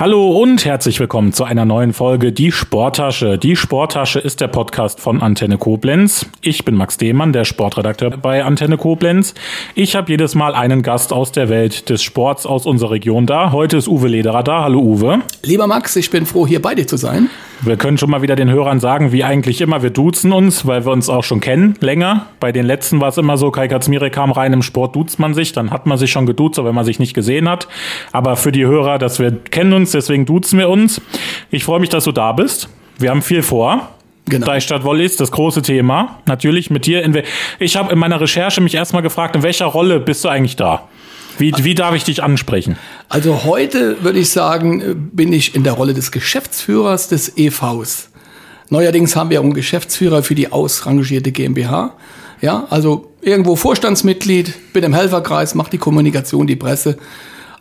Hallo und herzlich willkommen zu einer neuen Folge Die Sporttasche. Die Sporttasche ist der Podcast von Antenne Koblenz. Ich bin Max Dehmann, der Sportredakteur bei Antenne Koblenz. Ich habe jedes Mal einen Gast aus der Welt des Sports aus unserer Region da. Heute ist Uwe Lederer da. Hallo Uwe. Lieber Max, ich bin froh, hier bei dir zu sein. Wir können schon mal wieder den Hörern sagen, wie eigentlich immer, wir duzen uns, weil wir uns auch schon kennen, länger. Bei den letzten war es immer so, Kai Katzmirek kam rein, im Sport duzt man sich, dann hat man sich schon geduzt, aber wenn man sich nicht gesehen hat. Aber für die Hörer, dass wir kennen uns, deswegen duzen wir uns. Ich freue mich, dass du da bist. Wir haben viel vor. Genau. Dreistadt Volleys, das große Thema. Natürlich mit dir. In ich habe in meiner Recherche mich erstmal gefragt, in welcher Rolle bist du eigentlich da? Wie, wie darf ich dich ansprechen? Also heute würde ich sagen, bin ich in der Rolle des Geschäftsführers des EVs. Neuerdings haben wir einen Geschäftsführer für die ausrangierte GmbH. Ja, also irgendwo Vorstandsmitglied, bin im Helferkreis, mache die Kommunikation, die Presse.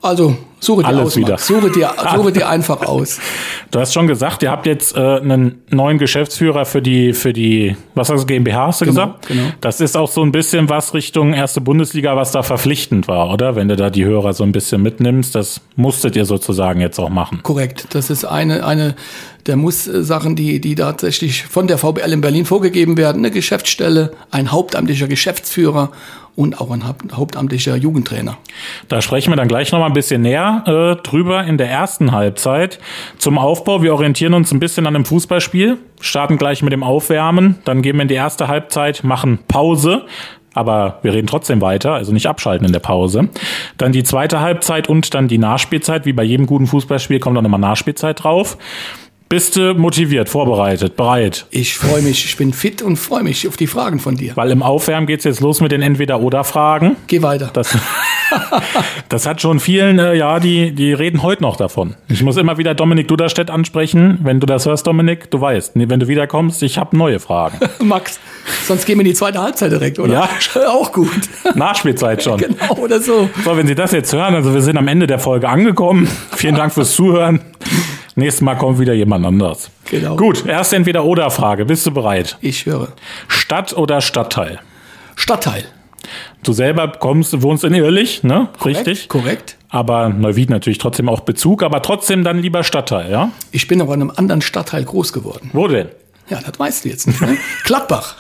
Also suche dir Alles aus, wieder. Suche dir, suche dir einfach aus. Du hast schon gesagt, ihr habt jetzt äh, einen neuen Geschäftsführer für die, für die, was hast du, GmbH, hast du Genau, gesagt? genau. Das ist auch so ein bisschen was Richtung erste Bundesliga, was da verpflichtend war, oder? Wenn du da die Hörer so ein bisschen mitnimmst, das musstet ihr sozusagen jetzt auch machen. Korrekt. Das ist eine, eine der Muss-Sachen, die, die tatsächlich von der VBL in Berlin vorgegeben werden. Eine Geschäftsstelle, ein hauptamtlicher Geschäftsführer und auch ein haupt- hauptamtlicher Jugendtrainer. Da sprechen wir dann gleich noch mal ein bisschen näher äh, drüber in der ersten Halbzeit. Zum Aufbau, wir orientieren uns ein bisschen an dem Fußballspiel, starten gleich mit dem Aufwärmen, dann gehen wir in die erste Halbzeit, machen Pause. Aber wir reden trotzdem weiter, also nicht abschalten in der Pause. Dann die zweite Halbzeit und dann die Nachspielzeit. Wie bei jedem guten Fußballspiel kommt auch nochmal Nachspielzeit drauf. Bist du motiviert, vorbereitet, bereit? Ich freue mich, ich bin fit und freue mich auf die Fragen von dir. Weil im Aufwärmen geht's jetzt los mit den Entweder-Oder-Fragen. Geh weiter. Das, das hat schon vielen, äh, ja, die, die reden heute noch davon. Ich muss immer wieder Dominik Duderstedt ansprechen. Wenn du das hörst, Dominik, du weißt, nee, wenn du wiederkommst, ich habe neue Fragen. Max, sonst gehen wir in die zweite Halbzeit direkt, oder? Ja. Auch gut. Nachspielzeit schon. genau, oder so. So, wenn Sie das jetzt hören, also wir sind am Ende der Folge angekommen. Vielen Dank fürs Zuhören. Nächstes Mal kommt wieder jemand anders. Genau. Gut, erste Entweder-Oder-Frage. Bist du bereit? Ich höre. Stadt oder Stadtteil? Stadtteil. Du selber kommst, wohnst in Irlich, ne? Richtig? Korrekt. Aber Neuwied natürlich trotzdem auch Bezug, aber trotzdem dann lieber Stadtteil, ja? Ich bin aber in einem anderen Stadtteil groß geworden. Wo denn? Ja, das weißt du jetzt nicht. Ne? Gladbach.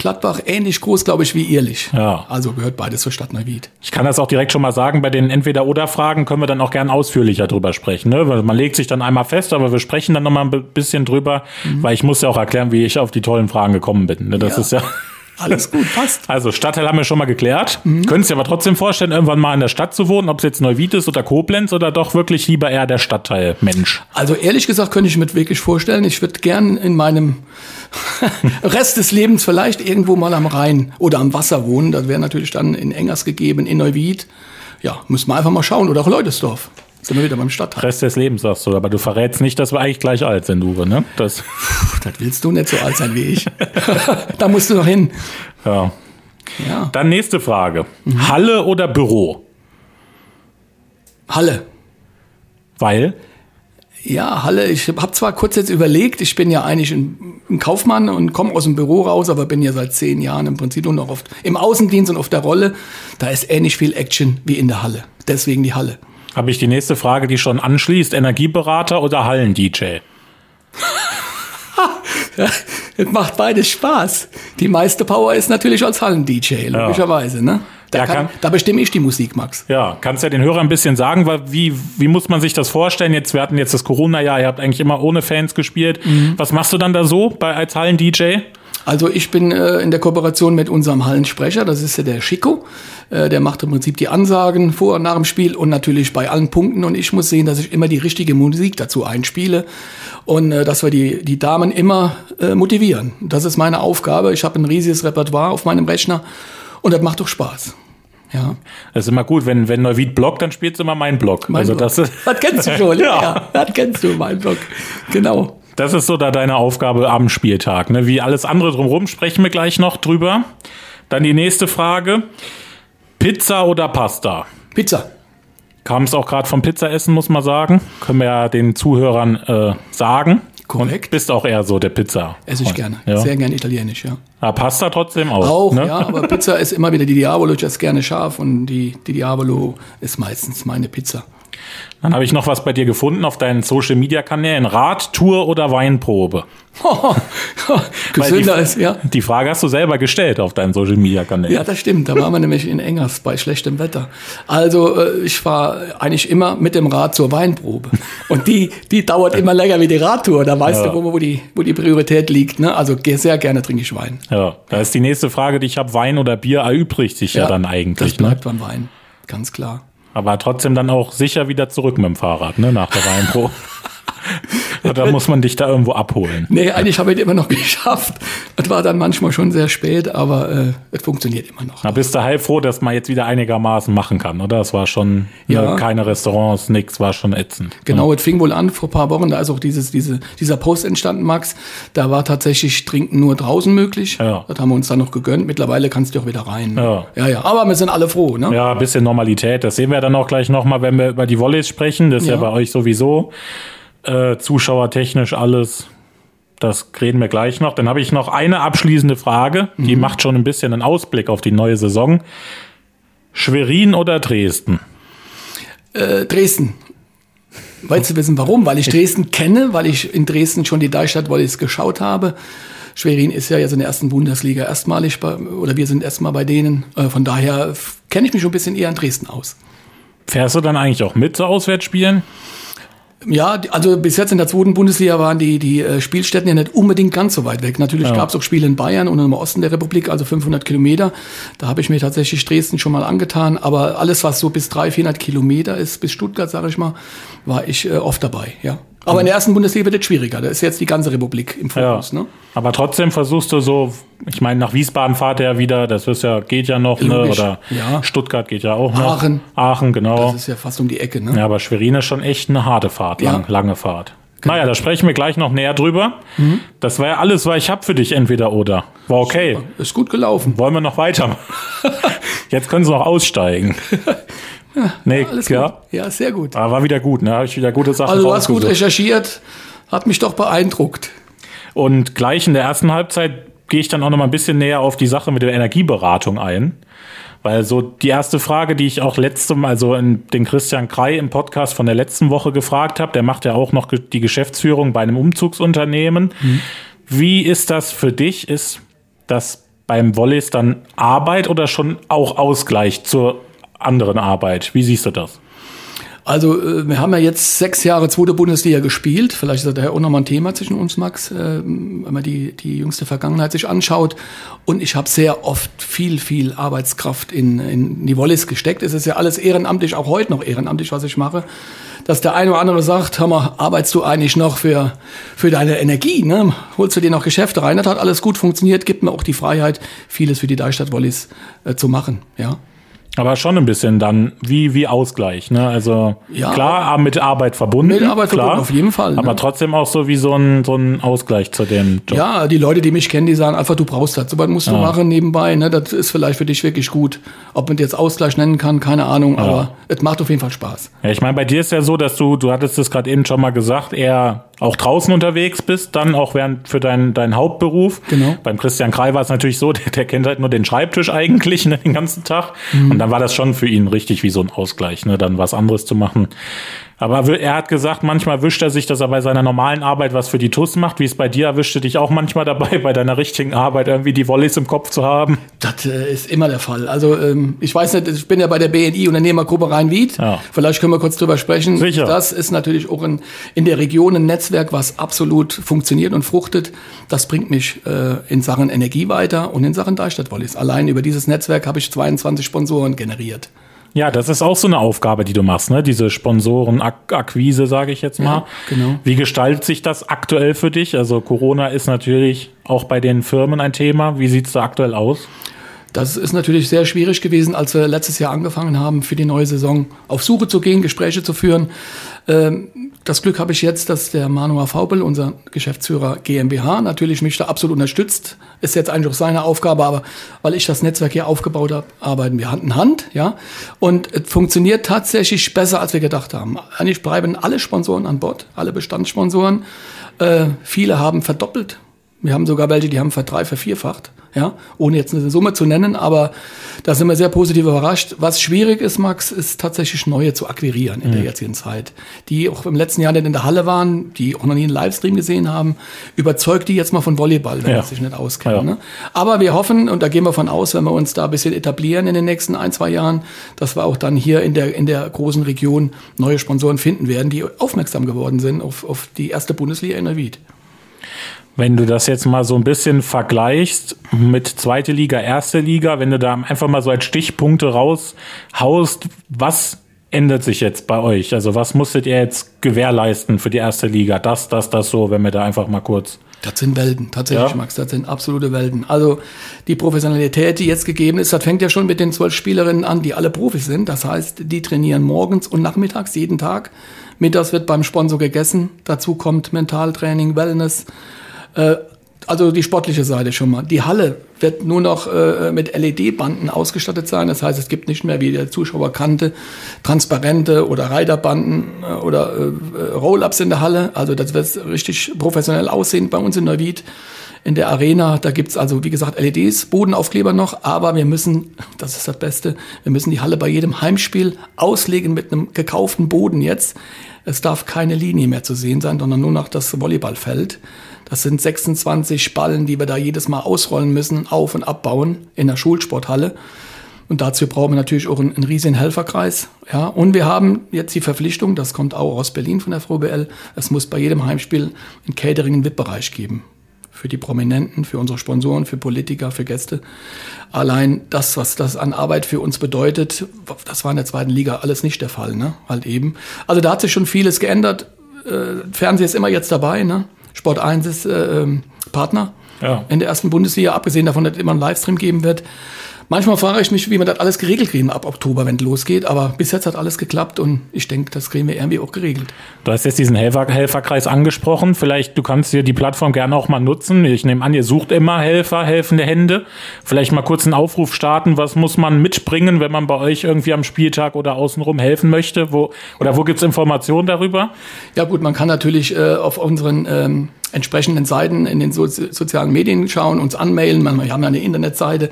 Gladbach ähnlich groß, glaube ich, wie Ehrlich. Ja. Also gehört beides zur Stadt Neuwied. Ich kann das auch direkt schon mal sagen, bei den Entweder-Oder-Fragen können wir dann auch gern ausführlicher drüber sprechen. Ne? Weil man legt sich dann einmal fest, aber wir sprechen dann noch mal ein bi- bisschen drüber, weil ich muss ja auch erklären, wie ich auf die tollen Fragen gekommen bin. Ne? Das Ja. ist ja... Alles gut, passt. Also Stadtteil haben wir schon mal geklärt. Könntest dir aber trotzdem vorstellen, irgendwann mal in der Stadt zu wohnen, ob es jetzt Neuwied ist oder Koblenz oder doch wirklich lieber eher der Stadtteil Mensch. Also ehrlich gesagt könnte ich mir wirklich vorstellen, ich würde gern in meinem Rest des Lebens vielleicht irgendwo mal am Rhein oder am Wasser wohnen. Das wäre natürlich dann in Engers gegeben, in Neuwied. Ja, müssen wir einfach mal schauen. Oder auch Leudesdorf. Sind wir wieder beim Stadtteil. Rest des Lebens sagst du, aber du verrätst nicht, dass wir eigentlich gleich alt sind, Uwe. Ne? Das, Das willst du nicht so alt sein wie ich. da musst du noch hin. ja. Ja. Dann nächste Frage. Halle oder Büro? Halle. Weil? Ja, Halle, ich habe zwar kurz jetzt überlegt, ich bin ja eigentlich ein, ein Kaufmann und komme aus dem Büro raus, aber bin ja seit zehn Jahren im Prinzip nur noch oft im Außendienst und auf der Rolle. Da ist ähnlich viel Action wie in der Halle. Deswegen die Halle. Habe ich die nächste Frage, die schon anschließt. Energieberater oder Hallen-DJ? Es macht beides Spaß. Die meiste Power ist natürlich als Hallen-DJ, logischerweise. Ne? Da, Ja, kann, kann- da bestimme ich die Musik, Max. Ja, kannst ja den Hörern ein bisschen sagen, weil wie, wie muss man sich das vorstellen? Jetzt, wir hatten jetzt das Corona-Jahr, ihr habt eigentlich immer ohne Fans gespielt. Was machst du dann da so bei, als Hallen-DJ? Also ich bin äh, in der Kooperation mit unserem Hallensprecher, das ist ja der Chico. Äh, der macht im Prinzip die Ansagen vor und nach dem Spiel und natürlich bei allen Punkten. Und ich muss sehen, dass ich immer die richtige Musik dazu einspiele und äh, dass wir die, die Damen immer äh, motivieren. Das ist meine Aufgabe. Ich habe ein riesiges Repertoire auf meinem Rechner und das macht doch Spaß. Ja. Das ist immer gut, wenn, wenn Neuwied blockt, dann spielst du immer meinen Block. Mein also Blog. das ist, das kennst du schon, Ja. ja. Das kennst du, mein Blog. Genau. Das ist so da deine Aufgabe am Spieltag. Ne? Wie alles andere drumherum sprechen wir gleich noch drüber. Dann die nächste Frage. Pizza oder Pasta? Pizza. Kam es auch gerade vom Pizzaessen, muss man sagen. Können wir ja den Zuhörern äh, sagen. Korrekt. Und bist auch eher so der Pizza. Esse ich gerne. Ja. Sehr gerne italienisch, ja. Ah, Pasta trotzdem auch. Auch, ne? ja, aber Pizza ist immer wieder die Diavolo, ich esse gerne scharf und die, die Diavolo ist meistens meine Pizza. Dann habe ich noch was bei dir gefunden auf deinen Social Media Kanälen. Rad, Tour oder Weinprobe? Gesünder die, ist, ja. Die Frage hast du selber gestellt auf deinen Social Media Kanälen. Ja, das stimmt. Da waren wir nämlich in Engers bei schlechtem Wetter. Also äh, ich fahre eigentlich immer mit dem Rad zur Weinprobe. Und die, die dauert immer länger wie die Radtour. Da weißt ja. du, wo, wo, die, wo die Priorität liegt. Ne? Also sehr gerne trinke ich Wein. Ja, da ist die nächste Frage, die ich habe, Wein oder Bier erübrigt sich ja, ja dann eigentlich. Das bleibt ne? beim Wein, ganz klar. Aber trotzdem dann auch sicher wieder zurück mit dem Fahrrad, ne, nach der Weinprobe. Oder muss man dich da irgendwo abholen? Nee, eigentlich habe ich es immer noch geschafft. Das war dann manchmal schon sehr spät, aber äh, es funktioniert immer noch. Da bist du halb froh, dass man jetzt wieder einigermaßen machen kann, oder? Es war schon ne, ja. ne, keine Restaurants, nichts, war schon ätzend. Genau, ja. es fing wohl an vor ein paar Wochen, da ist auch dieses, diese, dieser Post entstanden, Max. Da war tatsächlich Trinken nur draußen möglich. Ja. Das haben wir uns dann noch gegönnt. Mittlerweile kannst du auch wieder rein. Ja. ja, ja. Aber wir sind alle froh, ne? Ja, ein bisschen Normalität. Das sehen wir dann auch gleich nochmal, wenn wir über die Volleys sprechen. Das ist ja, ja bei euch sowieso äh, zuschauertechnisch alles. Das reden wir gleich noch. Dann habe ich noch eine abschließende Frage, die mhm. macht schon ein bisschen einen Ausblick auf die neue Saison. Schwerin oder Dresden? Äh, Dresden. Wolltest du wissen, warum? Weil ich Dresden kenne, weil ich in Dresden schon die Deichstadt Wollis geschaut habe. Schwerin ist ja jetzt in der ersten Bundesliga erstmalig, bei, oder wir sind erstmal bei denen. Äh, von daher kenne ich mich schon ein bisschen eher in Dresden aus. Fährst du dann eigentlich auch mit zu Auswärtsspielen? Ja, also bis jetzt in der zweiten Bundesliga waren die, die äh, Spielstätten ja nicht unbedingt ganz so weit weg. Natürlich ja. gab es auch Spiele in Bayern und im Osten der Republik, also 500 Kilometer. Da habe ich mir tatsächlich Dresden schon mal angetan. Aber alles, was so bis 300, 400 Kilometer ist, bis Stuttgart, sage ich mal, war ich äh, oft dabei, ja. Aber in der ersten Bundesliga wird es schwieriger. Da ist jetzt die ganze Republik im Fokus. Ja. Ne? Aber trotzdem versuchst du so, ich meine, nach Wiesbaden fahrt er ja wieder, das ist ja, geht ja noch, ne? oder ja. Stuttgart geht ja auch noch. Aachen. Aachen, genau. Das ist ja fast um die Ecke. Ne? Ja, aber Schwerin ist schon echt eine harte Fahrt, lang, lange Fahrt. Genau. Naja, da sprechen wir gleich noch näher drüber. Mhm. Das war ja alles, was ich hab für dich, entweder oder. War okay. Super. Ist gut gelaufen. Wollen wir noch weiter? Jetzt können sie noch aussteigen. Ja, nee, alles ja. Gut. Ja, sehr gut. Aber war wieder gut, ne? Habe ich wieder gute Sachen Also du hast gut recherchiert, hat mich doch beeindruckt. Und gleich in der ersten Halbzeit gehe ich dann auch noch mal ein bisschen näher auf die Sache mit der Energieberatung ein. Weil so die erste Frage, die ich auch letzte Mal, also in den Christian Krei im Podcast von der letzten Woche gefragt habe, der macht ja auch noch die Geschäftsführung bei einem Umzugsunternehmen. Mhm. Wie ist das für dich? Ist das beim Wollis dann Arbeit oder schon auch Ausgleich zur anderen Arbeit. Wie siehst du das? Also äh, wir haben ja jetzt sechs Jahre zweite Bundesliga gespielt. Vielleicht ist das daher auch nochmal ein Thema zwischen uns, Max, äh, wenn man die, die jüngste Vergangenheit sich anschaut. Und ich habe sehr oft viel, viel Arbeitskraft in, in die Wollis gesteckt. Es ist ja alles ehrenamtlich, auch heute noch ehrenamtlich, was ich mache. Dass der eine oder andere sagt, hör mal, arbeitest du eigentlich noch für, für deine Energie? Ne? Holst du dir noch Geschäfte rein? Das hat alles gut funktioniert, gibt mir auch die Freiheit, vieles für die Deichstadt Wollis äh, zu machen. Ja. Aber schon ein bisschen dann wie, wie Ausgleich, ne? Also ja, klar, mit Arbeit verbunden. Mit Arbeit klar, verbunden, auf jeden Fall. Ne? Aber trotzdem auch so wie so ein, so ein Ausgleich zu dem Job. Ja, die Leute, die mich kennen, die sagen einfach, du brauchst das. So was musst du ja. machen nebenbei, ne? Das ist vielleicht für dich wirklich gut. Ob man jetzt Ausgleich nennen kann, keine Ahnung, ja. aber es macht auf jeden Fall Spaß. Ja, ich meine, bei dir ist ja so, dass du, du hattest es gerade eben schon mal gesagt, eher auch draußen unterwegs bist, dann auch während für deinen deinen Hauptberuf. Genau. Beim Christian Krei war es natürlich so, der, der kennt halt nur den Schreibtisch eigentlich ne, den ganzen Tag. Mhm. Und dann war das schon für ihn richtig wie so ein Ausgleich, ne, dann was anderes zu machen. Aber er hat gesagt, manchmal wischt er sich, dass er bei seiner normalen Arbeit was für die TUS macht. Wie es bei dir erwischte dich auch manchmal dabei, bei deiner richtigen Arbeit irgendwie die Volleys im Kopf zu haben? Das äh, ist immer der Fall. Also ähm, ich weiß nicht, ich bin ja bei der BNI Unternehmergruppe Rhein-Wied. Ja. Vielleicht können wir kurz drüber sprechen. Sicher. Das ist natürlich auch in, in der Region ein Netzwerk, was absolut funktioniert und fruchtet. Das bringt mich äh, in Sachen Energie weiter und in Sachen Deichstadt Volleys. Allein über dieses Netzwerk habe ich 22 Sponsoren generiert. Ja, das ist auch so eine Aufgabe, die du machst, ne? Diese Sponsorenakquise, sage ich jetzt mal. Ja, genau. Wie gestaltet sich das aktuell für dich? Also Corona ist natürlich auch bei den Firmen ein Thema. Wie sieht's da aktuell aus? Das ist natürlich sehr schwierig gewesen, als wir letztes Jahr angefangen haben, für die neue Saison auf Suche zu gehen, Gespräche zu führen. Ähm, das Glück habe ich jetzt, dass der Manuel Faubel, unser Geschäftsführer GmbH, natürlich mich da absolut unterstützt. Ist jetzt eigentlich auch seine Aufgabe, aber weil ich das Netzwerk hier aufgebaut habe, arbeiten wir Hand in Hand, ja. Und es funktioniert tatsächlich besser, als wir gedacht haben. Eigentlich bleiben alle Sponsoren an Bord, alle Bestandssponsoren. Äh, viele haben verdoppelt. Wir haben sogar welche, die haben verdrei, vervierfacht ja, ohne jetzt eine Summe zu nennen, aber da sind wir sehr positiv überrascht. Was schwierig ist, Max, ist tatsächlich neue zu akquirieren in mhm. der jetzigen Zeit, die auch im letzten Jahr nicht in der Halle waren, die auch noch nie einen Livestream gesehen haben, überzeugt die jetzt mal von Volleyball, wenn ja. sie sich nicht auskennen. Ja. Ne? Aber wir hoffen, und da gehen wir von aus, wenn wir uns da ein bisschen etablieren in den nächsten ein, zwei Jahren, dass wir auch dann hier in der, in der großen Region neue Sponsoren finden werden, die aufmerksam geworden sind auf, auf die erste Bundesliga in Neuwied. Wenn du das jetzt mal so ein bisschen vergleichst mit zweite Liga, erste Liga, wenn du da einfach mal so als Stichpunkte raushaust, was ändert sich jetzt bei euch? Also was musstet ihr jetzt gewährleisten für die erste Liga? Das, das, das so, wenn wir da einfach mal kurz. Das sind Welten, tatsächlich, ja. Max, das sind absolute Welten. Also die Professionalität, die jetzt gegeben ist, das fängt ja schon mit den zwölf Spielerinnen an, die alle Profis sind. Das heißt, die trainieren morgens und nachmittags jeden Tag. Mittags wird beim Sponsor gegessen. Dazu kommt Mentaltraining, Wellness. Äh, also die sportliche Seite schon mal. Die Halle wird nur noch äh, mit LED-Banden ausgestattet sein. Das heißt, es gibt nicht mehr, wie der Zuschauer kannte, transparente oder Reiterbanden äh, oder äh, Roll-Ups in der Halle. Also das wird richtig professionell aussehen bei uns in Neuwied. In der Arena, da gibt's also, wie gesagt, LEDs, Bodenaufkleber noch, aber wir müssen, das ist das Beste, wir müssen die Halle bei jedem Heimspiel auslegen mit einem gekauften Boden jetzt. Es darf keine Linie mehr zu sehen sein, sondern nur noch das Volleyballfeld. Das sind 26 Ballen, die wir da jedes Mal ausrollen müssen, auf- und abbauen in der Schulsporthalle. Und dazu brauchen wir natürlich auch einen, einen riesigen Helferkreis. Ja, und wir haben jetzt die Verpflichtung, das kommt auch aus Berlin von der VBL, es muss bei jedem Heimspiel ein Catering einen VIP-Bereich geben. Für die Prominenten, für unsere Sponsoren, für Politiker, für Gäste. Allein das, was das an Arbeit für uns bedeutet, das war in der zweiten Liga alles nicht der Fall, ne? Halt eben. Also da hat sich schon vieles geändert. Äh, Fernsehen ist immer jetzt dabei, ne? Sport 1 ist äh, ähm, Partner ja. in der ersten Bundesliga, abgesehen davon, dass es immer einen Livestream geben wird. Manchmal frage ich mich, wie wir das alles geregelt kriegen ab Oktober, wenn es losgeht. Aber bis jetzt hat alles geklappt und ich denke, das kriegen wir irgendwie auch geregelt. Du hast jetzt diesen Helfer Helferkreis angesprochen. Vielleicht, du kannst dir die Plattform gerne auch mal nutzen. Ich nehme an, ihr sucht immer Helfer, helfende Hände. Vielleicht mal kurz einen Aufruf starten. Was muss man mitbringen, wenn man bei euch irgendwie am Spieltag oder außenrum helfen möchte? Wo, oder wo gibt's Informationen darüber? Ja gut, man kann natürlich äh, auf unseren ähm, entsprechenden Seiten in den so sozialen Medien schauen, uns anmailen. Wir haben ja eine Internetseite.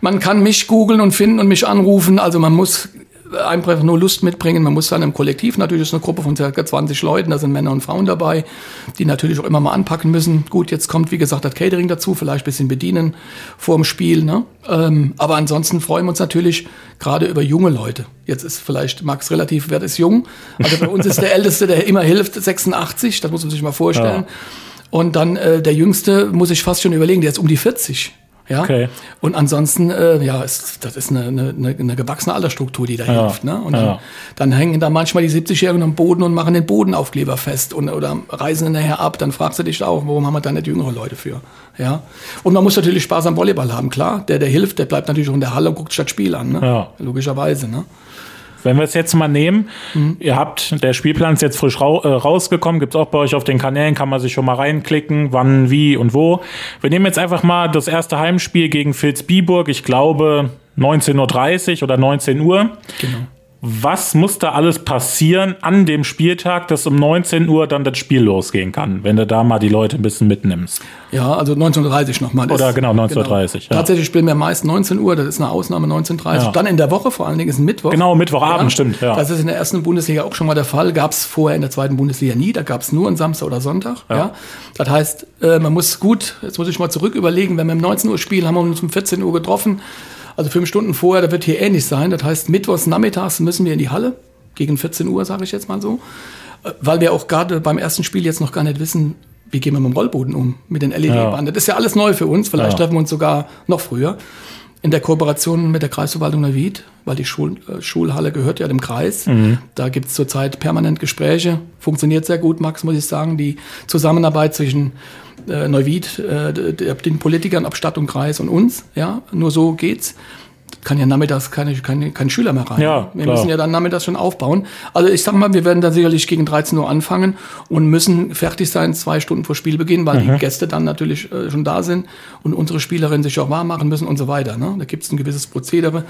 Man kann mich googeln und finden und mich anrufen. Also man muss einfach nur Lust mitbringen. Man muss dann im Kollektiv natürlich ist eine Gruppe von circa 20 Leuten, da sind Männer und Frauen dabei, die natürlich auch immer mal anpacken müssen. Gut, jetzt kommt wie gesagt das Catering dazu, vielleicht ein bisschen bedienen vor dem Spiel. Ne? Ähm, aber ansonsten freuen wir uns natürlich gerade über junge Leute. Jetzt ist vielleicht Max relativ, wer ist jung? Also bei uns ist der Älteste, der immer hilft, 86, das muss man sich mal vorstellen. Ja. Und dann äh, der Jüngste muss ich fast schon überlegen, der ist um die 40. Ja? Okay. Und ansonsten, äh, ja, ist, das ist eine, eine, eine gewachsene Altersstruktur, die da ja. hilft. Ne? Und dann, ja. dann hängen da manchmal die 70-Jährigen am Boden und machen den Bodenaufkleber fest und, oder reisen nachher ab. Dann fragst du dich auch, warum haben wir da nicht jüngere Leute für? Ja? Und man muss natürlich Spaß am Volleyball haben, klar. Der, der hilft, der bleibt natürlich auch in der Halle und guckt statt Spiel an. Ne? Ja. Logischerweise. Ne? Wenn wir es jetzt mal nehmen, mhm. ihr habt, der Spielplan ist jetzt frisch ra äh, rausgekommen, gibt's auch bei euch auf den Kanälen, kann man sich schon mal reinklicken, wann, wie und wo. Wir nehmen jetzt einfach mal das erste Heimspiel gegen Vilsbiburg, ich glaube 19.30 Uhr oder 19 Uhr. Genau was muss da alles passieren an dem Spieltag, dass um 19 Uhr dann das Spiel losgehen kann, wenn du da mal die Leute ein bisschen mitnimmst? Ja, also 19.30 nochmal. Oder genau, 19.30 genau. Ja. Tatsächlich spielen wir meist 19 Uhr, das ist eine Ausnahme, 19.30 ja. Dann in der Woche, vor allen Dingen ist ein Mittwoch. Genau, Mittwochabend, ja. stimmt. Ja. Das ist in der ersten Bundesliga auch schon mal der Fall. Gab es vorher in der zweiten Bundesliga nie, da gab es nur einen Samstag oder Sonntag. Ja. ja. Das heißt, äh, man muss gut, jetzt muss ich mal zurück überlegen, wenn wir um 19 Uhr spielen, haben wir uns um 14 Uhr getroffen. Also fünf Stunden vorher, da wird hier ähnlich sein. Das heißt, mittwochs nachmittags müssen wir in die Halle gegen 14 Uhr, sage ich jetzt mal so. Äh, weil wir auch gerade beim ersten Spiel jetzt noch gar nicht wissen, wie gehen wir mit dem Rollboden um, mit den LED-Bahnen. Ja. Das ist ja alles neu für uns. Vielleicht ja. treffen wir uns sogar noch früher. In der Kooperation mit der Kreisverwaltung Neuwied, weil die Schul äh, Schulhalle gehört ja dem Kreis. Mhm. Da gibt es zurzeit permanent Gespräche. Funktioniert sehr gut, Max, muss ich sagen. Die Zusammenarbeit zwischen äh, Neuwied, äh, den Politikern ab Stadt und Kreis und uns. Ja, nur so geht's kann ja nachmittags keine, keine, kein Schüler mehr rein. Ja, wir klar. müssen ja dann nachmittags schon aufbauen. Also ich sag mal, wir werden dann sicherlich gegen 13 Uhr anfangen und müssen fertig sein, zwei Stunden vor Spielbeginn, weil mhm. die Gäste dann natürlich äh, schon da sind und unsere Spielerinnen sich auch warm machen müssen und so weiter. Ne? Da gibt es ein gewisses Prozedere,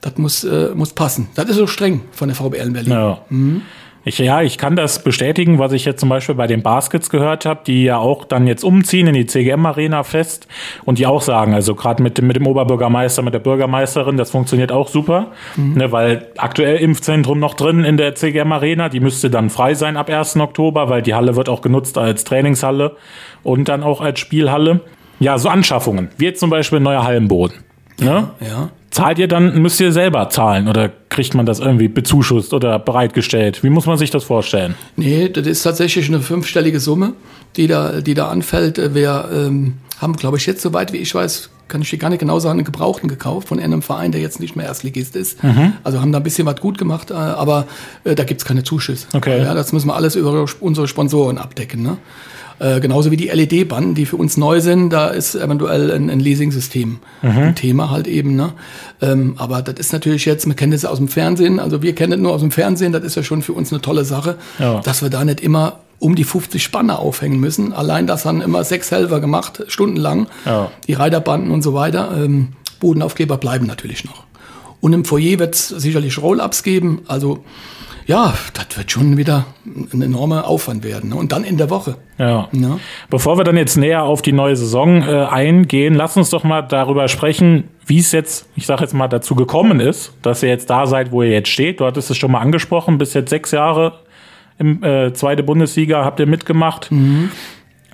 das muss, äh, muss passen. Das ist so streng von der VBL in Berlin. Ja. Mhm. Ich, ja, ich kann das bestätigen, was ich jetzt zum Beispiel bei den Baskets gehört habe, die ja auch dann jetzt umziehen in die CGM-Arena fest und die auch sagen, also gerade mit, dem mit dem Oberbürgermeister, mit der Bürgermeisterin, das funktioniert auch super, mhm. ne, weil aktuell Impfzentrum noch drin in der CGM-Arena, die müsste dann frei sein ab 1. Oktober, weil die Halle wird auch genutzt als Trainingshalle und dann auch als Spielhalle. Ja, so Anschaffungen, wie jetzt zum Beispiel ein neuer Hallenboden. Ne? Ja. Zahlt ihr dann, müsst ihr selber zahlen oder kriegt man das irgendwie bezuschusst oder bereitgestellt? Wie muss man sich das vorstellen? Nee, das ist tatsächlich eine fünfstellige Summe, die da, die da anfällt. Wir ähm, haben, glaube ich, jetzt, soweit wie ich weiß, kann ich dir gar nicht genau sagen, einen Gebrauchten gekauft von einem Verein, der jetzt nicht mehr Erstligist ist. Mhm. Also haben da ein bisschen was gut gemacht, äh, aber äh, da gibt's keine Zuschüsse. Okay. Ja, das müssen wir alles über unsere Sponsoren abdecken. Ne? Äh, genauso wie die LED-Banden, die für uns neu sind, da ist eventuell ein, ein Leasing-System mhm. ein Thema halt eben. Ne? Ähm, aber das ist natürlich jetzt, man kennt es aus dem Fernsehen, also wir kennen es nur aus dem Fernsehen, das ist ja schon für uns eine tolle Sache, ja. dass wir da nicht immer um die 50 Spanner aufhängen müssen. Allein das haben immer sechs Helfer gemacht, stundenlang. Ja. Die Reiterbanden und so weiter. Ähm, Bodenaufkleber bleiben natürlich noch. Und im Foyer wird es sicherlich Roll-Ups geben. Also ja, das wird schon wieder ein enormer Aufwand werden. Ne? Und dann in der Woche. Ja. ja. Bevor wir dann jetzt näher auf die neue Saison äh, eingehen, lass uns doch mal darüber sprechen, wie es jetzt, ich sage jetzt mal, dazu gekommen ist, dass ihr jetzt da seid, wo ihr jetzt steht. Du hattest es schon mal angesprochen, bis jetzt sechs Jahre im äh, zweite Bundesliga habt ihr mitgemacht. Mhm.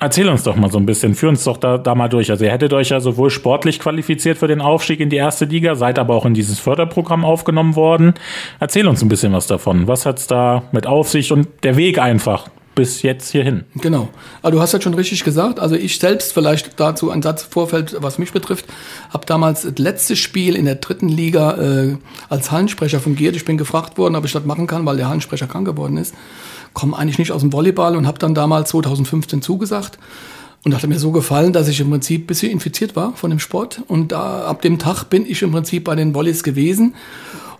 Erzähl uns doch mal so ein bisschen, führ uns doch da, da mal durch. Also ihr hättet euch ja sowohl sportlich qualifiziert für den Aufstieg in die erste Liga, seid aber auch in dieses Förderprogramm aufgenommen worden. Erzähl uns ein bisschen was davon. Was hat's da mit auf sich und der Weg einfach bis jetzt hierhin? Genau. Also du hast ja schon richtig gesagt. Also ich selbst vielleicht dazu ein Satz Vorfeld, was mich betrifft, habe damals das letzte Spiel in der dritten Liga äh, als Hallensprecher fungiert. Ich bin gefragt worden, ob ich das machen kann, weil der Hallensprecher krank geworden ist komme eigentlich nicht aus dem Volleyball und habe dann damals 2015 zugesagt. Und hat mir so gefallen, dass ich im Prinzip ein bisschen infiziert war von dem Sport. Und da, ab dem Tag bin ich im Prinzip bei den Volleys gewesen.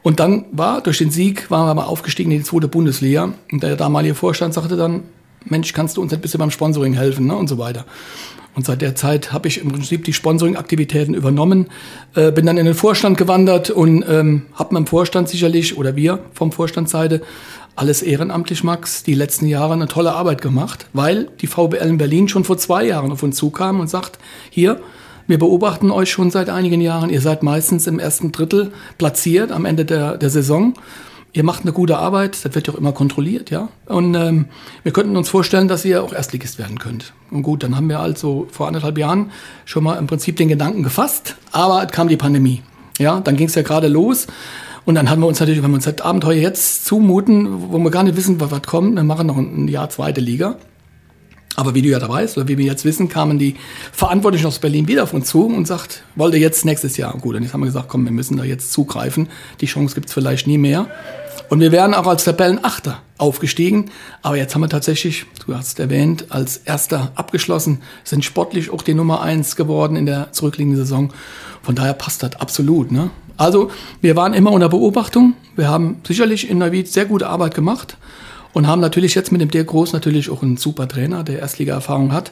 Und dann war, durch den Sieg, waren wir mal aufgestiegen in die zweite Bundesliga. Und der damalige Vorstand sagte dann, Mensch, kannst du uns ein bisschen beim Sponsoring helfen ne? und so weiter. Und seit der Zeit habe ich im Prinzip die Sponsoring-Aktivitäten übernommen, äh, bin dann in den Vorstand gewandert und ähm, habe meinem Vorstand sicherlich, oder wir vom Vorstandsseite, alles ehrenamtlich, Max, die letzten Jahre eine tolle Arbeit gemacht, weil die VBL in Berlin schon vor zwei Jahren auf uns zukam und sagt, hier, wir beobachten euch schon seit einigen Jahren, ihr seid meistens im ersten Drittel platziert am Ende der, der Saison. Ihr macht eine gute Arbeit, das wird ja auch immer kontrolliert, ja. Und ähm, wir könnten uns vorstellen, dass ihr auch Erstligist werden könnt. Und gut, dann haben wir also vor anderthalb Jahren schon mal im Prinzip den Gedanken gefasst, aber es kam die Pandemie. Ja, dann ging es ja gerade los. Und dann haben wir uns natürlich, wenn wir uns das Abenteuer jetzt zumuten, wo wir gar nicht wissen, was kommt, wir machen noch ein Jahr zweite Liga. Aber wie du ja da weißt, oder wie wir jetzt wissen, kamen die Verantwortlichen aus Berlin wieder auf uns zu und sagt, wollt ihr jetzt nächstes Jahr? Gut, und jetzt haben wir gesagt, komm, wir müssen da jetzt zugreifen. Die Chance gibt's vielleicht nie mehr. Und wir wären auch als Tabellenachter aufgestiegen. Aber jetzt haben wir tatsächlich, du hast erwähnt, als Erster abgeschlossen, sind sportlich auch die Nummer eins geworden in der zurückliegenden Saison. Von daher passt das absolut. Ne? Also wir waren immer unter Beobachtung. Wir haben sicherlich in Neuwied sehr gute Arbeit gemacht und haben natürlich jetzt mit dem Dirk Groß natürlich auch einen super Trainer, der Erstliga-Erfahrung hat.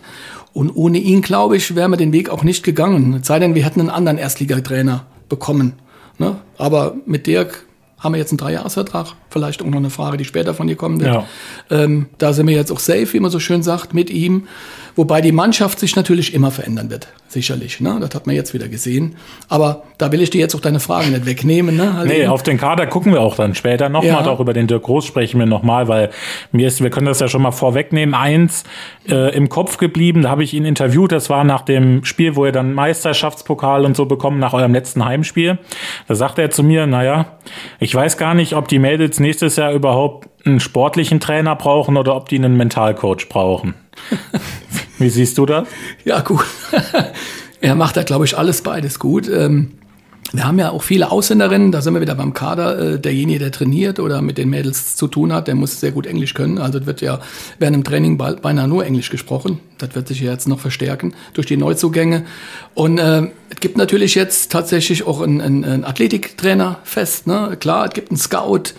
Und ohne ihn, glaube ich, wären wir den Weg auch nicht gegangen. Es sei denn, wir hätten einen anderen Erstligatrainer bekommen. Ne? Aber mit Dirk haben wir jetzt einen Dreijahresvertrag. Vielleicht auch noch eine Frage, die später von dir kommen wird. Ja. Ähm, da sind wir jetzt auch safe, wie man so schön sagt, mit ihm. Wobei die Mannschaft sich natürlich immer verändern wird, sicherlich. Ne? Das hat man jetzt wieder gesehen. Aber da will ich dir jetzt auch deine Fragen nicht wegnehmen. Ne? Also nee, auf den Kader gucken wir auch dann später nochmal. Ja. Auch über den Dirk Groß sprechen wir nochmal, weil mir ist, wir können das ja schon mal vorwegnehmen, eins äh, im Kopf geblieben. Da habe ich ihn interviewt. Das war nach dem Spiel, wo er dann Meisterschaftspokal und so bekommen, nach eurem letzten Heimspiel. Da sagte er zu mir, naja, ich weiß gar nicht, ob die Mädels nächstes Jahr überhaupt einen sportlichen Trainer brauchen oder ob die einen Mentalcoach brauchen. Wie siehst du das? Ja, gut. er macht da, glaube ich, alles beides gut. Ähm, wir haben ja auch viele Ausländerinnen, da sind wir wieder beim Kader. Äh, derjenige, der trainiert oder mit den Mädels zu tun hat, der muss sehr gut Englisch können. Also es wird ja während dem Training beinahe nur Englisch gesprochen. Das wird sich ja jetzt noch verstärken durch die Neuzugänge. Und äh, es gibt natürlich jetzt tatsächlich auch einen, einen, einen Athletiktrainer fest. Ne? Klar, es gibt einen Scout.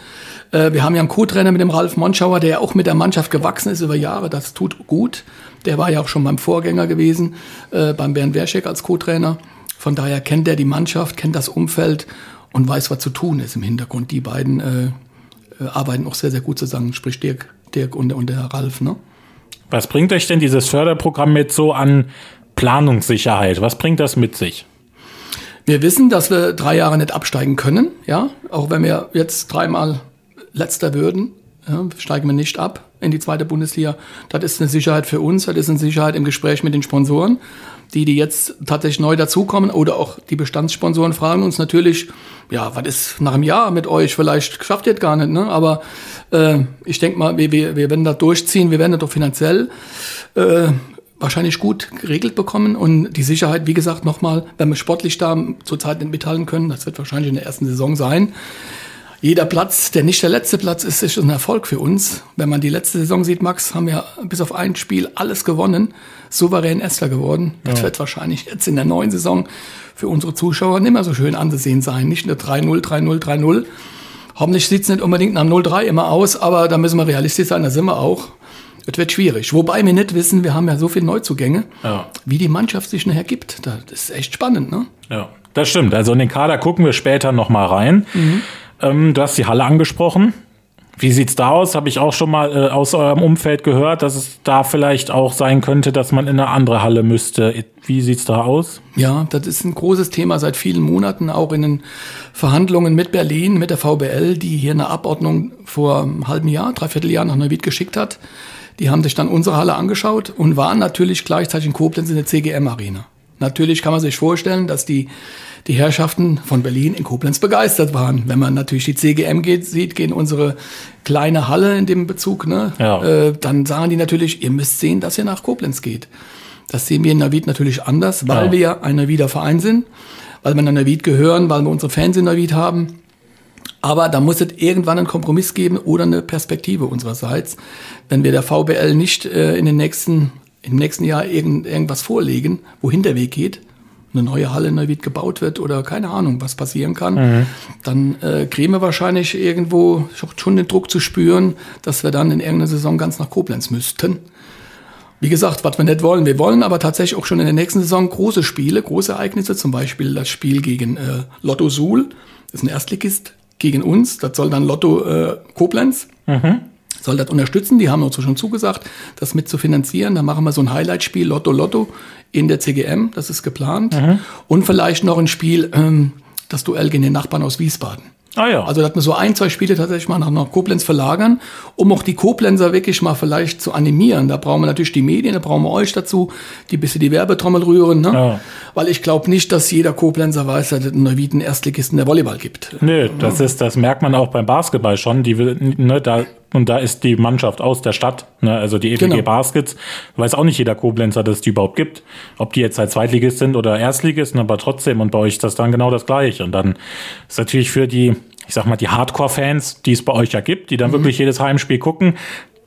Äh, wir haben ja einen Co-Trainer mit dem Ralf Monschauer, der auch mit der Mannschaft gewachsen ist über Jahre. Das tut gut. Der war ja auch schon beim Vorgänger gewesen, äh, beim Bernd Werschek als Co-Trainer. Von daher kennt er die Mannschaft, kennt das Umfeld und weiß, was zu tun ist im Hintergrund. Die beiden äh, äh, arbeiten auch sehr, sehr gut zusammen, sprich Dirk, Dirk und, und der Ralf. Ne? Was bringt euch denn dieses Förderprogramm mit so an Planungssicherheit? Was bringt das mit sich? Wir wissen, dass wir drei Jahre nicht absteigen können, ja, auch wenn wir jetzt dreimal letzter würden, ja, steigen wir nicht ab in die zweite Bundesliga. Das ist eine Sicherheit für uns, das ist eine Sicherheit im Gespräch mit den Sponsoren, die, die jetzt tatsächlich neu dazukommen oder auch die Bestandssponsoren fragen uns natürlich, ja, was ist nach einem Jahr mit euch? Vielleicht schafft ihr das gar nicht, ne? Aber äh, ich denke mal, wir, wir, wir werden da durchziehen, wir werden das doch finanziell äh, wahrscheinlich gut geregelt bekommen und die Sicherheit, wie gesagt, nochmal, wenn wir sportlich da zurzeit nicht mithalten können, das wird wahrscheinlich in der ersten Saison sein. Jeder Platz, der nicht der letzte Platz ist, ist ein Erfolg für uns. Wenn man die letzte Saison sieht, Max, haben wir bis auf ein Spiel alles gewonnen, souverän Erster geworden. Das ja. wird wahrscheinlich jetzt in der neuen Saison für unsere Zuschauer nicht mehr so schön anzusehen sein. Nicht nur 3-0, 3-0, 3-0. Hoffentlich sieht es nicht unbedingt nach 0-3 immer aus, aber da müssen wir realistisch sein, da sind wir auch. Es wird schwierig. Wobei wir nicht wissen, wir haben ja so viele Neuzugänge, ja. wie die Mannschaft sich nachher gibt. Das ist echt spannend, ne? Ja, das stimmt. Also in den Kader gucken wir später nochmal rein. Mhm. Ähm, du hast die Halle angesprochen. Wie sieht's da aus? Habe ich auch schon mal äh, aus eurem Umfeld gehört, dass es da vielleicht auch sein könnte, dass man in eine andere Halle müsste. Wie sieht's da aus? Ja, das ist ein großes Thema seit vielen Monaten, auch in den Verhandlungen mit Berlin, mit der VBL, die hier eine Abordnung vor einem halben Jahr, dreiviertel Jahr nach Neuwied geschickt hat. Die haben sich dann unsere Halle angeschaut und waren natürlich gleichzeitig in Koblenz in der CGM-Arena. Natürlich kann man sich vorstellen, dass die, die Herrschaften von Berlin in Koblenz begeistert waren. Wenn man natürlich die CGM geht, sieht, gehen unsere kleine Halle in dem Bezug, ne? Ja. Äh, dann sagen die natürlich, ihr müsst sehen, dass ihr nach Koblenz geht. Das sehen wir in Navid natürlich anders, weil ja. wir ein Navider Verein sind, weil wir in Navid gehören, weil wir unsere Fans in Navid haben. Aber da muss es irgendwann einen Kompromiss geben oder eine Perspektive unsererseits. Wenn wir der VBL nicht äh, in den nächsten, im nächsten Jahr irgend, irgendwas vorlegen, wohin der Weg geht, eine neue Halle in Neuwied gebaut wird oder keine Ahnung, was passieren kann, mhm. dann äh, kriegen wir wahrscheinlich irgendwo schon den Druck zu spüren, dass wir dann in irgendeiner Saison ganz nach Koblenz müssten. Wie gesagt, was wir nicht wollen. Wir wollen aber tatsächlich auch schon in der nächsten Saison große Spiele, große Ereignisse, zum Beispiel das Spiel gegen äh, Lotto Suhl, das ist ein Erstligist, gegen uns. Das soll dann Lotto äh, Koblenz. Mhm. Soll das unterstützen. Die haben uns schon zugesagt, das mit zu finanzieren. Da machen wir so ein Highlight-Spiel Lotto Lotto in der CGM. Das ist geplant. Mhm. Und vielleicht noch ein Spiel, ähm, das Duell gegen den Nachbarn aus Wiesbaden. Ah ja. Also, dass wir so ein, zwei Spiele tatsächlich mal nach, nach Koblenz verlagern, um auch die Koblenzer wirklich mal vielleicht zu animieren. Da brauchen wir natürlich die Medien, da brauchen wir euch dazu, die bisschen die Werbetrommel rühren. Ne? Ja. Weil ich glaube nicht, dass jeder Koblenzer weiß, dass es einen Erstligisten der Volleyball gibt. Nö, das ja. ist, das merkt man auch beim Basketball schon. Die, ne, da und da ist die Mannschaft aus der Stadt, ne, also die EPG genau. Baskets, weiß auch nicht jeder Koblenzer, dass es die überhaupt gibt. Ob die jetzt halt Zweitligist sind oder Erstligisten, aber trotzdem. Und bei euch ist das dann genau das Gleiche. Und dann ist natürlich für die, ich sag mal, die Hardcore-Fans, die es bei euch ja gibt, die dann mhm. wirklich jedes Heimspiel gucken,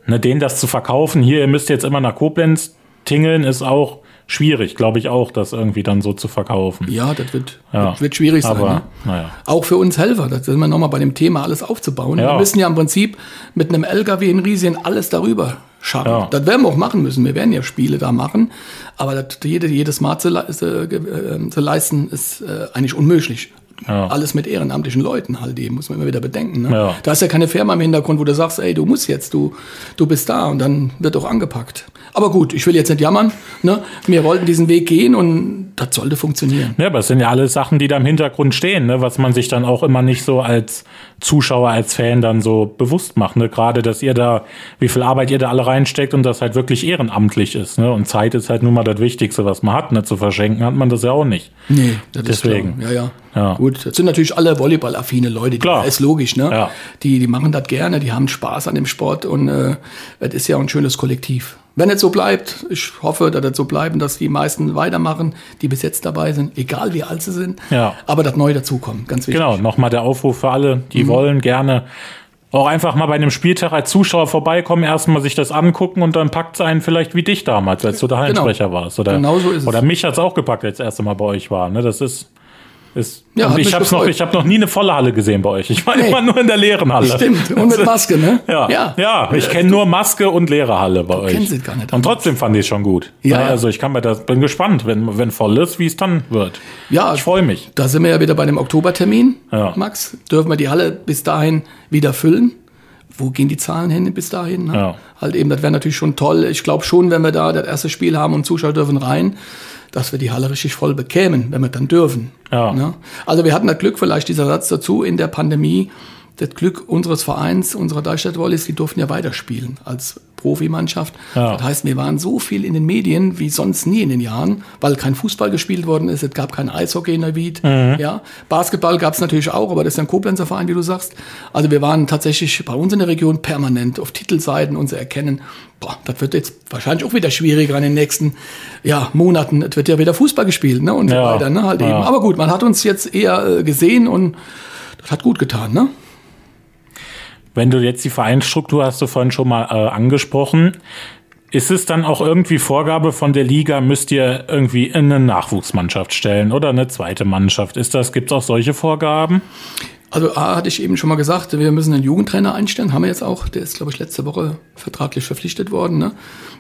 ne, denen das zu verkaufen, hier, ihr müsst jetzt immer nach Koblenz tingeln, ist auch schwierig, glaube ich auch, das irgendwie dann so zu verkaufen. Ja, das wird, ja. das wird schwierig sein. Aber, ne? naja. Auch für uns Helfer, das sind wir nochmal bei dem Thema, alles aufzubauen. Ja. Wir müssen ja im Prinzip mit einem LKW in Riesien alles darüber schaffen. Ja. Das werden wir auch machen müssen. Wir werden ja Spiele da machen. Aber das, jede, jedes Mal zu, äh, zu leisten, ist äh, eigentlich unmöglich. Ja. Alles mit ehrenamtlichen Leuten halt eben, muss man immer wieder bedenken. Ne? Ja. Da ist ja keine Firma im Hintergrund, wo du sagst, ey, du musst jetzt, du, du bist da und dann wird auch angepackt. Aber gut, ich will jetzt nicht jammern. Ne? Wir wollten diesen Weg gehen und das sollte funktionieren. Ja, aber es sind ja alles Sachen, die da im Hintergrund stehen, ne? was man sich dann auch immer nicht so als Zuschauer, als Fan dann so bewusst macht. Ne? Gerade, dass ihr da, wie viel Arbeit ihr da alle reinsteckt und das halt wirklich ehrenamtlich ist. Ne? Und Zeit ist halt nun mal das Wichtigste, was man hat. Ne? Zu verschenken hat man das ja auch nicht. Nee, das Deswegen. ist klar. Ja, ja. Ja. Gut, das sind natürlich alle Volleyball-affine Leute, Klar. ist logisch, ne? Ja. Die, die machen das gerne, die haben Spaß an dem Sport und äh, es ist ja auch ein schönes Kollektiv. Wenn es so bleibt, ich hoffe, dass es so bleiben, dass die meisten weitermachen, die bis jetzt dabei sind, egal wie alt sie sind, ja. aber das neu dazukommen, ganz wichtig. Genau, nochmal der Aufruf für alle, die mhm. wollen gerne auch einfach mal bei einem Spieltag als Zuschauer vorbeikommen, erstmal sich das angucken und dann packt es einen vielleicht wie dich damals, als du der Hallensprecher genau. warst. Oder, genau so ist es. Oder mich hat es auch gepackt, als das erste Mal bei euch war. Ne? Das ist ist, ja, ich habe noch, ich habe noch nie eine volle Halle gesehen bei euch. Ich war nee. immer nur in der leeren Halle. Stimmt. Und mit Maske, ne? Ja. Ja, ja ich kenne nur Maske und leere Halle bei du euch. Kennen sie gar nicht. Und trotzdem fand ich es schon gut. Ja, ja. Also ich kann mir das, bin gespannt, wenn, wenn voll ist, wie es dann wird. Ja. Ich freue mich. Da sind wir ja wieder bei dem Oktobertermin, ja. Max. Dürfen wir die Halle bis dahin wieder füllen. Wo gehen die Zahlen hin bis dahin? Ne? Ja. Halt eben, das wäre natürlich schon toll. Ich glaube schon, wenn wir da das erste Spiel haben und Zuschauer dürfen rein, dass wir die Halle richtig voll bekämen, wenn wir dann dürfen. Ja. Ne? Also wir hatten das Glück, vielleicht dieser Satz dazu, in der Pandemie, das Glück unseres Vereins, unserer Deichstadt Wallis, die durften ja weiterspielen als Profimannschaft. Ja. Das heißt, wir waren so viel in den Medien wie sonst nie in den Jahren, weil kein Fußball gespielt worden ist, es gab kein Eishockey in Neuwied. Ja, Basketball gab es natürlich auch, aber das ist ja ein Koblenzer Verein, wie du sagst. Also wir waren tatsächlich bei uns in der Region permanent auf Titelseiten und zu erkennen, boah, das wird jetzt wahrscheinlich auch wieder schwieriger in den nächsten ja, Monaten. Es wird ja wieder Fußball gespielt ne? und so Ja. weiter. Ne? Halt Ja. eben. Aber gut, man hat uns jetzt eher äh, gesehen und das hat gut getan. Ne? Wenn du jetzt die Vereinsstruktur hast du vorhin schon mal äh, angesprochen, ist es dann auch irgendwie Vorgabe von der Liga, müsst ihr irgendwie eine Nachwuchsmannschaft stellen oder eine zweite Mannschaft? Ist das, gibt es auch solche Vorgaben? Also A hatte ich eben schon mal gesagt, wir müssen einen Jugendtrainer einstellen, haben wir jetzt auch. Der ist, glaube ich, letzte Woche vertraglich verpflichtet worden. Ne?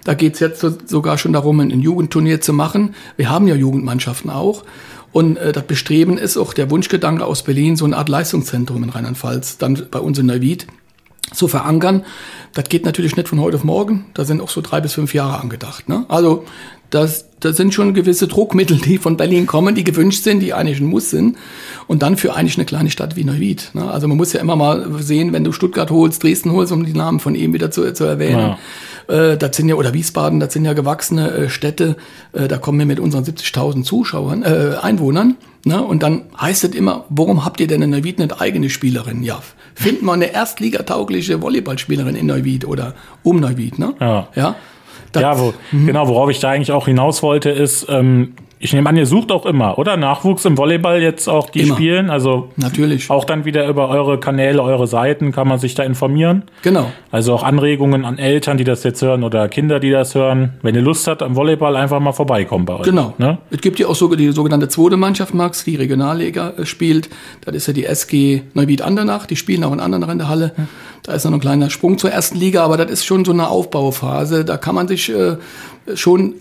Da geht es jetzt so, sogar schon darum, ein Jugendturnier zu machen. Wir haben ja Jugendmannschaften auch. Und äh, das Bestreben ist auch der Wunschgedanke aus Berlin, so eine Art Leistungszentrum in Rheinland-Pfalz, dann bei uns in Neuwied zu verankern. Das geht natürlich nicht von heute auf morgen. Da sind auch so drei bis fünf Jahre angedacht. Ne? Also das, das sind schon gewisse Druckmittel, die von Berlin kommen, die gewünscht sind, die eigentlich ein Muss sind. Und dann für eigentlich eine kleine Stadt wie Neuwied. Ne? Also man muss ja immer mal sehen, wenn du Stuttgart holst, Dresden holst, um die Namen von ihm wieder zu, zu erwähnen. Äh, das sind ja, oder Wiesbaden, das sind ja gewachsene äh, Städte. Äh, da kommen wir mit unseren 70.000 Zuschauern, äh, Einwohnern. Ne? Und dann heißt es immer, warum habt ihr denn in Neuwied nicht eigene Spielerin? Ja, finden wir eine erstligataugliche Volleyballspielerin in Neuwied oder um Neuwied. Ne? Ja. ja? Das- ja, wo, genau, worauf ich da eigentlich auch hinaus wollte, ist, ähm, ich nehme an, ihr sucht auch immer, oder? Nachwuchs im Volleyball jetzt auch, die Immer. spielen. Also Natürlich. auch dann wieder über eure Kanäle, eure Seiten kann man sich da informieren. Genau. Also auch Anregungen an Eltern, die das jetzt hören oder Kinder, die das hören. Wenn ihr Lust habt am Volleyball, einfach mal vorbeikommen bei euch. Genau. Ne? Es gibt ja auch so, die sogenannte zweite Mannschaft, Max, die Regionalliga äh, spielt. Das ist ja die SG Neuwied Andernach. Die spielen auch in Andernach in der Halle. Da ist noch ein kleiner Sprung zur ersten Liga, aber das ist schon so eine Aufbauphase. Da kann man sich äh, schon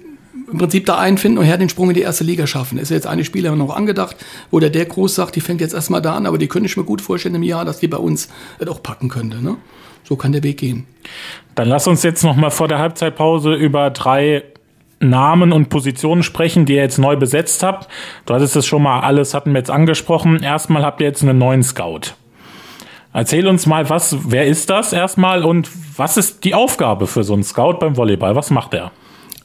im Prinzip da einfinden und her den Sprung in die erste Liga schaffen. Ist ja jetzt eine Spielerin noch angedacht, wo der der groß sagt, die fängt jetzt erstmal da an, aber die könnte ich mir gut vorstellen im Jahr, dass die bei uns das auch packen könnte. Ne? So kann der Weg gehen. Dann lass uns jetzt noch mal vor der Halbzeitpause über drei Namen und Positionen sprechen, die ihr jetzt neu besetzt habt. Du hattest es schon mal alles, hatten wir jetzt angesprochen. Erstmal habt ihr jetzt einen neuen Scout. Erzähl uns mal, was, wer ist das erstmal und was ist die Aufgabe für so einen Scout beim Volleyball? Was macht er?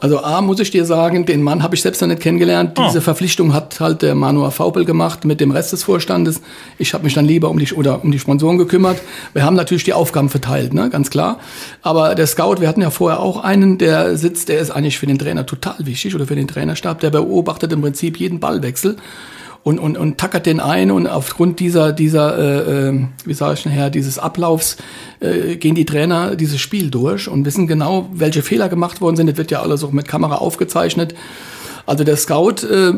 Also A, muss ich dir sagen, den Mann habe ich selbst noch nicht kennengelernt. Diese Oh. Verpflichtung hat halt der Manuel Faupel gemacht mit dem Rest des Vorstandes. Ich habe mich dann lieber um die, oder um die Sponsoren gekümmert. Wir haben natürlich die Aufgaben verteilt, ne? ganz klar. Aber der Scout, wir hatten ja vorher auch einen, der sitzt, der ist eigentlich für den Trainer total wichtig oder für den Trainerstab. Der beobachtet im Prinzip jeden Ballwechsel und, und, und tackert den ein und aufgrund dieser, dieser äh, äh, wie sage ich nachher, dieses Ablaufs äh, gehen die Trainer dieses Spiel durch und wissen genau, welche Fehler gemacht worden sind. Das wird ja alles auch mit Kamera aufgezeichnet. Also der Scout äh,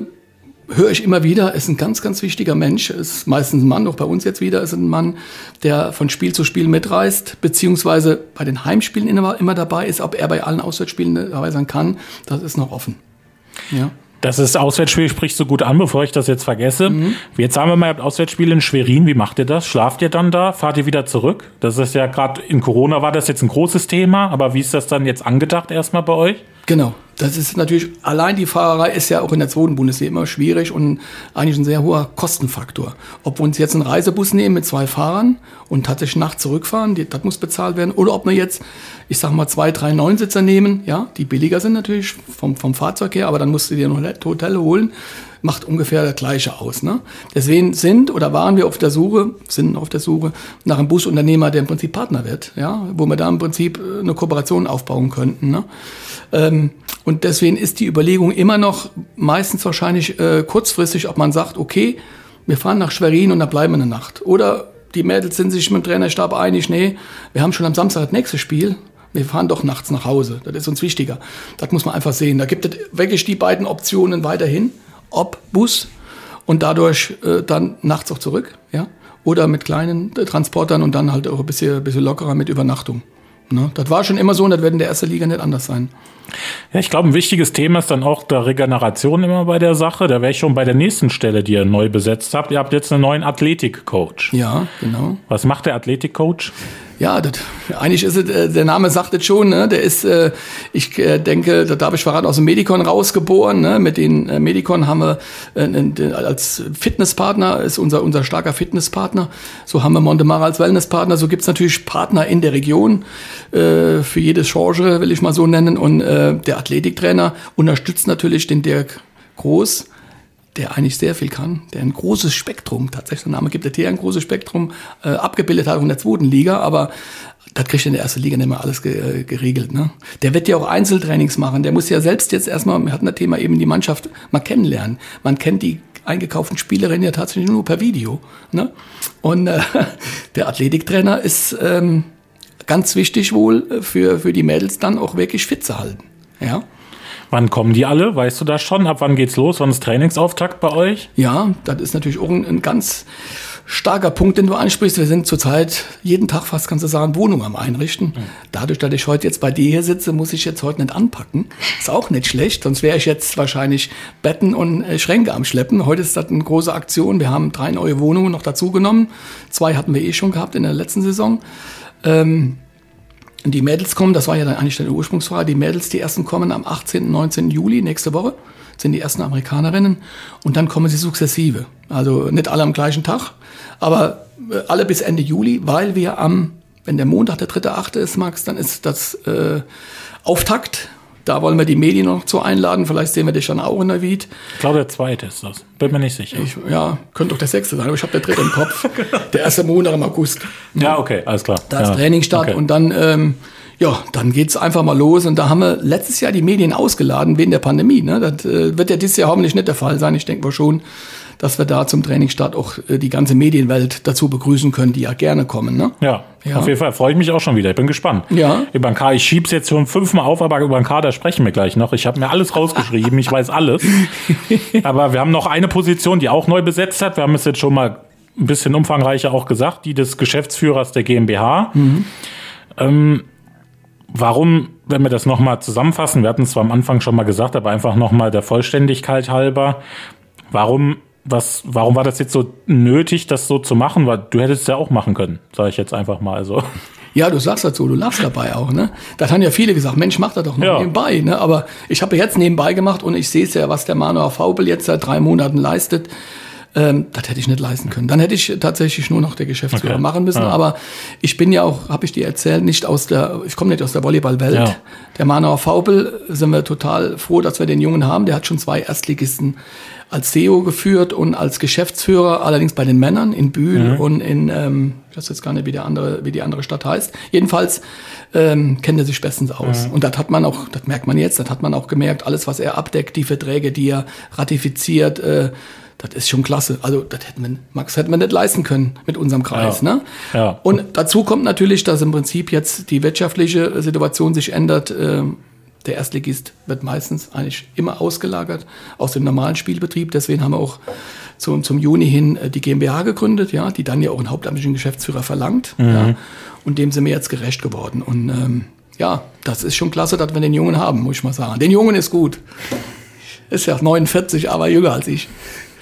höre ich immer wieder, ist ein ganz, ganz wichtiger Mensch, ist meistens ein Mann, auch bei uns jetzt wieder ist ein Mann, der von Spiel zu Spiel mitreist, beziehungsweise bei den Heimspielen immer, immer dabei ist, ob er bei allen Auswärtsspielen dabei sein kann, das ist noch offen. Ja. Das ist Auswärtsspiel, sprichst du gut an, bevor ich das jetzt vergesse. Mhm. Jetzt sagen wir mal, ihr habt Auswärtsspiel in Schwerin. Wie macht ihr das? Schlaft ihr dann da? Fahrt ihr wieder zurück? Das ist ja gerade in Corona war das jetzt ein großes Thema, aber wie ist das dann jetzt angedacht erstmal bei euch? Genau. Das ist natürlich, allein die Fahrerei ist ja auch in der zweiten Bundesliga immer schwierig und eigentlich ein sehr hoher Kostenfaktor. Ob wir uns jetzt einen Reisebus nehmen mit zwei Fahrern und tatsächlich nachts zurückfahren, die, das muss bezahlt werden, oder ob wir jetzt, ich sag mal, zwei, drei Neunsitzer nehmen, ja, die billiger sind natürlich vom, vom Fahrzeug her, aber dann musst du dir noch ein Hotel holen, macht ungefähr das Gleiche aus. Ne? Deswegen sind oder waren wir auf der Suche, sind auf der Suche nach einem Busunternehmer, der im Prinzip Partner wird, ja, wo wir da im Prinzip äh, eine Kooperation aufbauen könnten. Ne? Ähm, und deswegen ist die Überlegung immer noch meistens wahrscheinlich äh, kurzfristig, ob man sagt, okay, wir fahren nach Schwerin und da bleiben wir eine Nacht. Oder die Mädels sind sich mit dem Trainerstab einig, nee, wir haben schon am Samstag das nächste Spiel. Wir fahren doch nachts nach Hause. Das ist uns wichtiger. Das muss man einfach sehen. Da gibt es wirklich die beiden Optionen weiterhin. Ob Bus und dadurch äh, dann nachts auch zurück, ja. Oder mit kleinen äh, Transportern und dann halt auch ein bisschen, bisschen lockerer mit Übernachtung. Ne? Das war schon immer so und das wird in der ersten Liga nicht anders sein. Ja, ich glaube, ein wichtiges Thema ist dann auch der Regeneration immer bei der Sache. Da wäre ich schon bei der nächsten Stelle, die ihr neu besetzt habt. Ihr habt jetzt einen neuen Athletikcoach. Ja, genau. Was macht der Athletikcoach? Ja, das, eigentlich ist es, äh, der Name sagt es schon, ne? Der ist, äh, ich äh, denke, da darf ich verraten, aus dem Medicon rausgeboren. Ne? Mit den Medicon haben wir als Fitnesspartner, ist unser, unser starker Fitnesspartner. So haben wir Montemara als Wellnesspartner. So gibt's natürlich Partner in der Region, für jede Change, will ich mal so nennen. Und der Athletiktrainer unterstützt natürlich den Dirk Groß der eigentlich sehr viel kann, der ein großes Spektrum, tatsächlich der Name gibt der T ein großes Spektrum, äh, abgebildet hat in der zweiten Liga, aber das kriegt in der ersten Liga nicht mehr alles ge äh, geregelt. Ne? Der wird ja auch Einzeltrainings machen, der muss ja selbst jetzt erstmal, wir hatten das Thema eben die Mannschaft mal kennenlernen. Man kennt die eingekauften Spielerinnen ja tatsächlich nur per Video. Ne? Und äh, der Athletiktrainer ist ähm, ganz wichtig wohl für, für die Mädels dann auch wirklich fit zu halten. Ja. Wann kommen die alle? Weißt du das schon? Ab wann geht's los? Wann ist Trainingsauftakt bei euch? Ja, das ist natürlich auch ein, ein ganz starker Punkt, den du ansprichst. Wir sind zurzeit jeden Tag fast, kannst du sagen, Wohnung am Einrichten. Dadurch, dass ich heute jetzt bei dir hier sitze, muss ich jetzt heute nicht anpacken. Ist auch nicht schlecht, sonst wäre ich jetzt wahrscheinlich Betten und äh, Schränke am Schleppen. Heute ist das eine große Aktion. Wir haben drei neue Wohnungen noch dazu genommen. Zwei hatten wir eh schon gehabt in der letzten Saison. Ähm, die Mädels kommen, das war ja dann eigentlich deine Ursprungsfrage, die Mädels, die ersten kommen am 18. und 19. Juli nächste Woche, sind die ersten Amerikanerinnen und dann kommen sie sukzessive. Also nicht alle am gleichen Tag, aber äh, alle bis Ende Juli, weil wir am, wenn der Montag der 3.8. ist, Max, dann ist das äh, Auftakt da wollen wir die Medien noch zu einladen. Vielleicht sehen wir dich dann auch in der Viet. Ich glaube, der zweite ist das. Bin mir nicht sicher. Ich, ja, könnte doch der sechste sein, aber ich habe der dritte im Kopf. Der erste Montag im August. Ja, okay, alles klar. Da ist ja. Training statt okay. und dann, ähm, ja, dann geht's einfach mal los. Und da haben wir letztes Jahr die Medien ausgeladen wegen der Pandemie. Ne? Das äh, wird ja dieses Jahr hoffentlich nicht der Fall sein. Ich denke mal schon, dass wir da zum Trainingsstart auch äh, die ganze Medienwelt dazu begrüßen können, die ja gerne kommen. Ne? Ja, Ja. auf jeden Fall freue ich mich auch schon wieder. Ich bin gespannt. Ja. Über den Kader, ich schieb's jetzt schon fünfmal auf, aber über den Kader sprechen wir gleich noch. Ich habe mir alles rausgeschrieben, ich weiß alles. Aber wir haben noch eine Position, die auch neu besetzt hat. Wir haben es jetzt schon mal ein bisschen umfangreicher auch gesagt, die des Geschäftsführers der GmbH. Ähm, warum, wenn wir das nochmal zusammenfassen, wir hatten es zwar am Anfang schon mal gesagt, aber einfach nochmal der Vollständigkeit halber, warum, was, warum war das jetzt so nötig, das so zu machen? Weil du hättest es ja auch machen können, sage ich jetzt einfach mal. Also. Ja, du sagst dazu, du lachst dabei auch, ne? Das haben ja viele gesagt, Mensch, mach das doch noch Ja. nebenbei, ne? Aber ich habe jetzt nebenbei gemacht und ich sehe es ja, was der Manuel Faubel jetzt seit drei Monaten leistet. Ähm, das hätte ich nicht leisten können. Dann hätte ich tatsächlich nur noch der Geschäftsführer Okay. machen müssen. Ja. Aber ich bin ja auch, habe ich dir erzählt, nicht aus der, ich komme nicht aus der Volleyballwelt. Ja. Der Manuel Faubel sind wir total froh, dass wir den Jungen haben. Der hat schon zwei Erstligisten als CEO geführt und als Geschäftsführer, allerdings bei den Männern in Bühl und in, ähm, ich weiß jetzt gar nicht, wie, der andere, wie die andere Stadt heißt. Jedenfalls ähm, kennt er sich bestens aus. Und das hat man auch, das merkt man jetzt, das hat man auch gemerkt, alles, was er abdeckt, die Verträge, die er ratifiziert, äh, das ist schon klasse. Also, das hätten wir, Max, hätten wir nicht leisten können mit unserem Kreis. Ja. Ne? Ja. Und dazu kommt natürlich, dass im Prinzip jetzt die wirtschaftliche Situation sich ändert. Ähm, Der Erstligist wird meistens eigentlich immer ausgelagert aus dem normalen Spielbetrieb. Deswegen haben wir auch zum, zum Juni hin äh, die GmbH gegründet, ja, die dann ja auch einen hauptamtlichen Geschäftsführer verlangt. Ja, und dem sind wir jetzt gerecht geworden. Und ähm, ja, das ist schon klasse, dass wir den Jungen haben, muss ich mal sagen. Den Jungen ist gut. Ist ja 49, aber jünger als ich.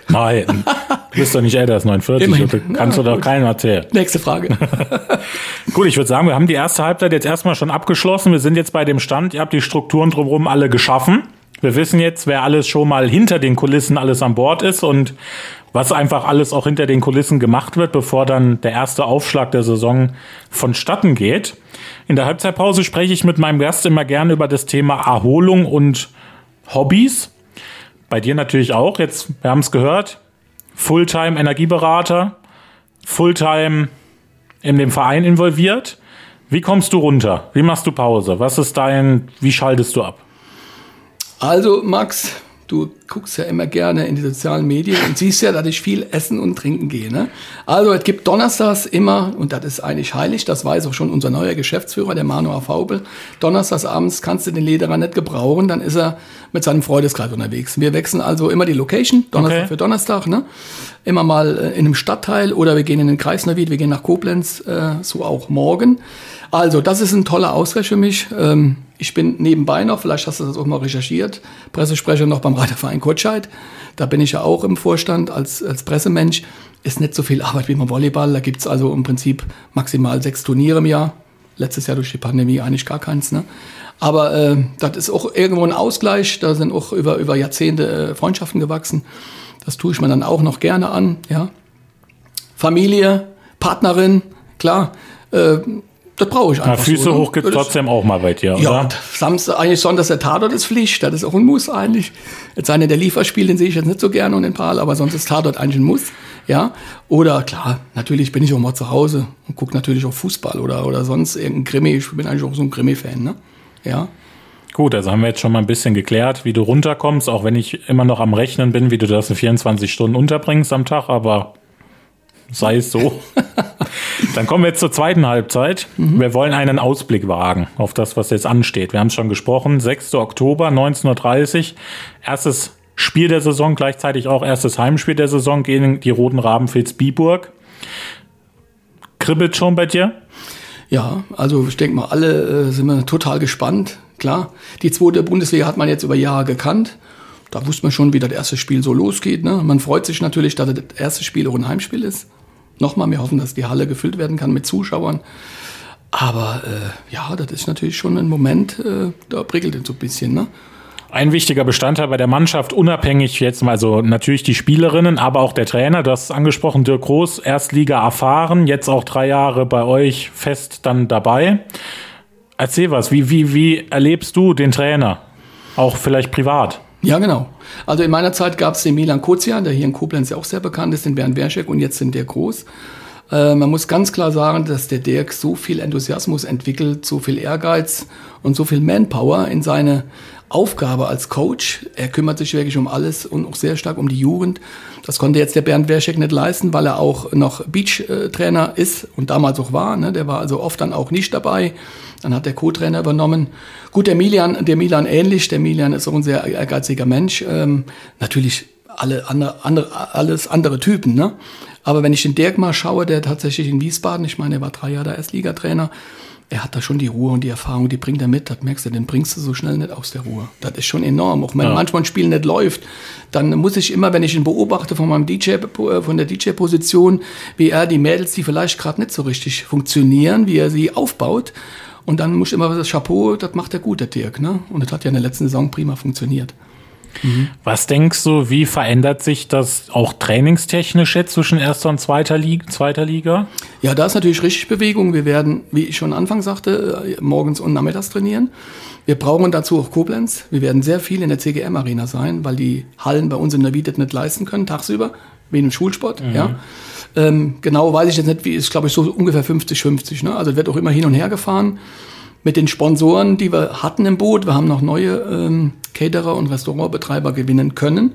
Nein, du bist doch nicht älter als 49. Immerhin. Das kannst du Na, doch keinem erzählen. Nächste Frage. Gut, ich würde sagen, wir haben die erste Halbzeit jetzt erstmal schon abgeschlossen. Wir sind jetzt bei dem Stand, ihr habt die Strukturen drumherum alle geschaffen. Wir wissen jetzt, wer alles schon mal hinter den Kulissen alles an Bord ist und was einfach alles auch hinter den Kulissen gemacht wird, bevor dann der erste Aufschlag der Saison vonstatten geht. In der Halbzeitpause spreche ich mit meinem Gast immer gerne über das Thema Erholung und Hobbys. Bei dir natürlich auch. Jetzt, wir haben es gehört. Fulltime Energieberater, Fulltime in dem Verein involviert. Wie kommst du runter? Wie machst du Pause? Was ist dein, wie schaltest du ab? Also, Max, du guckst ja immer gerne in die sozialen Medien und siehst ja, dass ich viel essen und trinken gehe. Ne? Also, es gibt donnerstags immer, und das ist eigentlich heilig, das weiß auch schon unser neuer Geschäftsführer, der Manuel Faubel, donnerstags abends kannst du den Lederer nicht gebrauchen, dann ist er mit seinem Freundeskreis unterwegs. Wir wechseln also immer die Location, Donnerstag Okay. für Donnerstag, ne? immer mal äh, in einem Stadtteil oder wir gehen in den Kreis Neuwied, wir gehen nach Koblenz, äh, so auch morgen. Also, das ist ein toller Ausgleich für mich. Ähm, Ich bin nebenbei noch, vielleicht hast du das auch mal recherchiert, Pressesprecher noch beim Reiterverein Kotscheid. Da bin ich ja auch im Vorstand als, als Pressemensch. Ist nicht so viel Arbeit wie beim Volleyball. Da gibt's also im Prinzip maximal sechs Turniere im Jahr. Letztes Jahr durch die Pandemie eigentlich gar keins. Ne? Aber äh, das ist auch irgendwo ein Ausgleich. Da sind auch über, über Jahrzehnte äh, Freundschaften gewachsen. Das tue ich mir dann auch noch gerne an. Ja. Familie, Partnerin, klar. Äh, das brauche ich einfach. Na, Füße so, ne? hoch gibt trotzdem auch mal bei dir, ja, oder? Samstag, eigentlich Sonntags der Tatort ist Pflicht. Das ist auch ein Muss eigentlich. Jetzt einer der Lieferspiel, den sehe ich jetzt nicht so gerne und den Pal, aber sonst ist Tatort eigentlich ein Muss. Ja. Oder klar, natürlich bin ich auch mal zu Hause und gucke natürlich auch Fußball oder, oder sonst irgendein Krimi. Ich bin eigentlich auch so ein Krimi-Fan, ne? Ja. Gut, also haben wir jetzt schon mal ein bisschen geklärt, wie du runterkommst, auch wenn ich immer noch am Rechnen bin, wie du das in 24 Stunden unterbringst am Tag, aber sei es so. Dann kommen wir jetzt zur zweiten Halbzeit. Mhm. Wir wollen einen Ausblick wagen auf das, was jetzt ansteht. Wir haben es schon gesprochen. 6. Oktober, 19.30 Uhr. Erstes Spiel der Saison, gleichzeitig auch erstes Heimspiel der Saison gegen die Roten Raben Vilsbiburg. Kribbelt schon bei dir? Ja, also ich denke mal, alle äh, sind wir total gespannt. Klar, die zweite Bundesliga hat man jetzt über Jahre gekannt. Da wusste man schon, wie das erste Spiel so losgeht. Ne? Man freut sich natürlich, dass das erste Spiel auch ein Heimspiel ist. Nochmal, wir hoffen, dass die Halle gefüllt werden kann mit Zuschauern. Aber äh, ja, das ist natürlich schon ein Moment, äh, da prickelt es so ein bisschen. Ne? Ein wichtiger Bestandteil bei der Mannschaft, unabhängig jetzt mal so natürlich die Spielerinnen, aber auch der Trainer. Du hast es angesprochen, Dirk Groß, Erstliga erfahren, jetzt auch drei Jahre bei euch fest dann dabei. Erzähl was, wie, wie, wie erlebst du den Trainer? Auch vielleicht privat? Ja, genau. Also in meiner Zeit gab es den Milan Kozian, der hier in Koblenz ja auch sehr bekannt ist, den Bernd Werschek und jetzt den Dirk Groß. Äh, man muss ganz klar sagen, dass der Dirk so viel Enthusiasmus entwickelt, so viel Ehrgeiz und so viel Manpower in seine Aufgabe als Coach. Er kümmert sich wirklich um alles und auch sehr stark um die Jugend. Das konnte jetzt der Bernd Werschek nicht leisten, weil er auch noch Beach-Trainer ist und damals auch war. Ne? Der war also oft dann auch nicht dabei. Dann hat der Co-Trainer übernommen. Gut, der Milian, der Milan ähnlich. Der Milian ist auch ein sehr ehrgeiziger Mensch. Ähm, natürlich alle andere, andere, alles andere Typen. Ne? Aber wenn ich den Dirk mal schaue, der tatsächlich in Wiesbaden, ich meine, er war drei Jahre Erstligatrainer, er hat da schon die Ruhe und die Erfahrung, die bringt er mit. Das merkst du, den bringst du so schnell nicht aus der Ruhe. Das ist schon enorm. Auch wenn ja. manchmal ein Spiel nicht läuft, dann muss ich immer, wenn ich ihn beobachte von meinem DJ, von der DJ-Position, wie er die Mädels, die vielleicht gerade nicht so richtig funktionieren, wie er sie aufbaut. Und dann muss ich immer das Chapeau, das macht er gut, der Dirk. Ne? Und das hat ja in der letzten Saison prima funktioniert. Mhm. Was denkst du, wie verändert sich das auch trainingstechnisch jetzt zwischen erster und zweiter Liga, zweiter Liga? Ja, da ist natürlich richtig Bewegung. Wir werden, wie ich schon Anfang sagte, morgens und nachmittags trainieren. Wir brauchen dazu auch Koblenz. Wir werden sehr viel in der CGM-Arena sein, weil die Hallen bei uns in der Wiedet nicht leisten können, tagsüber, wie im Schulsport. Mhm. Ja. Ähm, genau weiß ich jetzt nicht, wie ist, glaube ich, so ungefähr 50-50. Ne? Also wird auch immer hin und her gefahren mit den Sponsoren, die wir hatten im Boot. Wir haben noch neue ähm, Caterer und Restaurantbetreiber gewinnen können.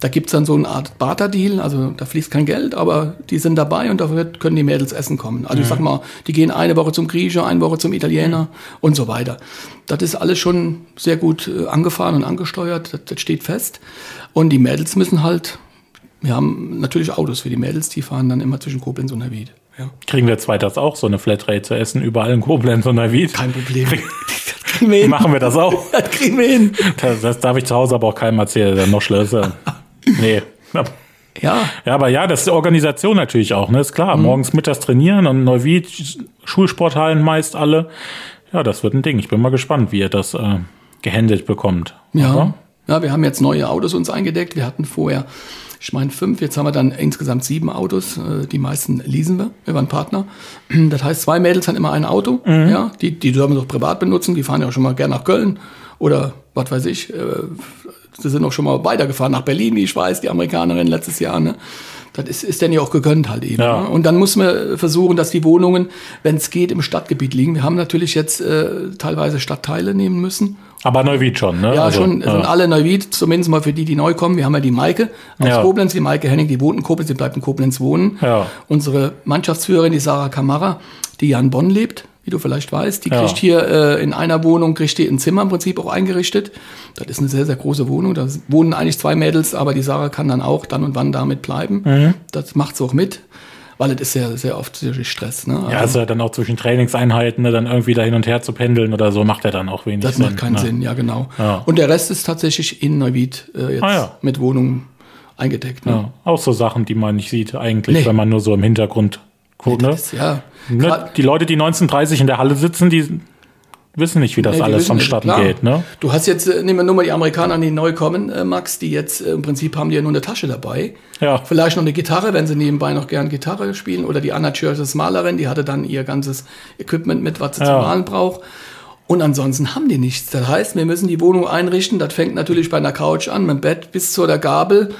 Da gibt's dann so eine Art Barter-Deal, also da fließt kein Geld, aber die sind dabei und dafür können die Mädels essen kommen. Also mhm. ich sag mal, die gehen eine Woche zum Grieche, eine Woche zum Italiener mhm. und so weiter. Das ist alles schon sehr gut äh, angefahren und angesteuert, das, das steht fest. Und die Mädels müssen halt, wir haben natürlich Autos für die Mädels, die fahren dann immer zwischen Koblenz und Nerwied. Ja. Kriegen wir zweitags auch so eine Flatrate zu essen, überall in Koblenz und Nerwied? Kein Problem. kriegen wir hin. Machen wir das auch? Das kriegen wir hin. Das, das darf ich zu Hause aber auch keinem erzählen, der noch schlösser. nee. Ja. Ja, aber ja, das ist die Organisation natürlich auch, ne? Ist klar. Mhm. Morgens, mittags trainieren und Neuwied, Schulsporthallen meist alle. Ja, das wird ein Ding. Ich bin mal gespannt, wie ihr das äh, gehandelt bekommt. Ja. Aber? Ja, wir haben jetzt neue Autos uns eingedeckt. Wir hatten vorher ich meine fünf, jetzt haben wir dann insgesamt sieben Autos. Äh, die meisten leasen wir über einen Partner. Das heißt, zwei Mädels haben immer ein Auto. Mhm. Ja, die, die dürfen wir doch privat benutzen. Die fahren ja auch schon mal gern nach Köln oder was weiß ich. Äh, sie sind auch schon mal weitergefahren nach Berlin, wie ich weiß, die Amerikanerin letztes Jahr. Ne? Das ist, ist denn ja auch gegönnt halt eben. Ja. Ne? Und dann muss man versuchen, dass die Wohnungen, wenn es geht, im Stadtgebiet liegen. Wir haben natürlich jetzt äh, teilweise Stadtteile nehmen müssen. Aber Neuwied schon, ne? Ja, also, schon, ja. sind alle Neuwied, zumindest mal für die, die neu kommen. Wir haben ja die Maike aus ja. Koblenz, die Maike Henning, die wohnt in Koblenz, die bleibt in Koblenz wohnen. Ja. Unsere Mannschaftsführerin, die Sarah Kamara, die ja in Bonn lebt, wie du vielleicht weißt. Die kriegt hier äh, in einer Wohnung, kriegt die ein Zimmer im Prinzip auch eingerichtet. Das ist eine sehr, sehr große Wohnung. Da wohnen eigentlich zwei Mädels, aber die Sarah kann dann auch dann und wann damit bleiben. Mhm. Das macht sie auch mit. Weil es ist sehr, sehr oft natürlich Stress. Ne? Ja, also dann auch zwischen Trainingseinheiten, ne, dann irgendwie da hin und her zu pendeln oder so, macht er dann auch wenig das Sinn. macht keinen ne? Sinn, ja genau. Ja. Und der Rest ist tatsächlich in Neuwied äh, jetzt Ah, ja. mit Wohnungen eingedeckt. Ne? Ja, auch so Sachen, die man nicht sieht eigentlich, Nee. wenn man nur so im Hintergrund guckt. Ne? Das ist, ja, Ne? Die Leute, die 1930 in der Halle sitzen, die wissen nicht, wie das Nee, alles vonstatten geht. Ne? Du hast jetzt, äh, nehmen wir nur mal die Amerikaner, die neu kommen, äh, Max, die jetzt äh, im Prinzip haben die ja nur eine Tasche dabei. Ja. Vielleicht noch eine Gitarre, wenn sie nebenbei noch gern Gitarre spielen. Oder die Anna Church ist Malerin, die hatte dann ihr ganzes Equipment mit, was sie Ja. zum Malen braucht. Und ansonsten haben die nichts. Das heißt, wir müssen die Wohnung einrichten. Das fängt natürlich bei einer Couch an, mit dem Bett bis zu der Gabel,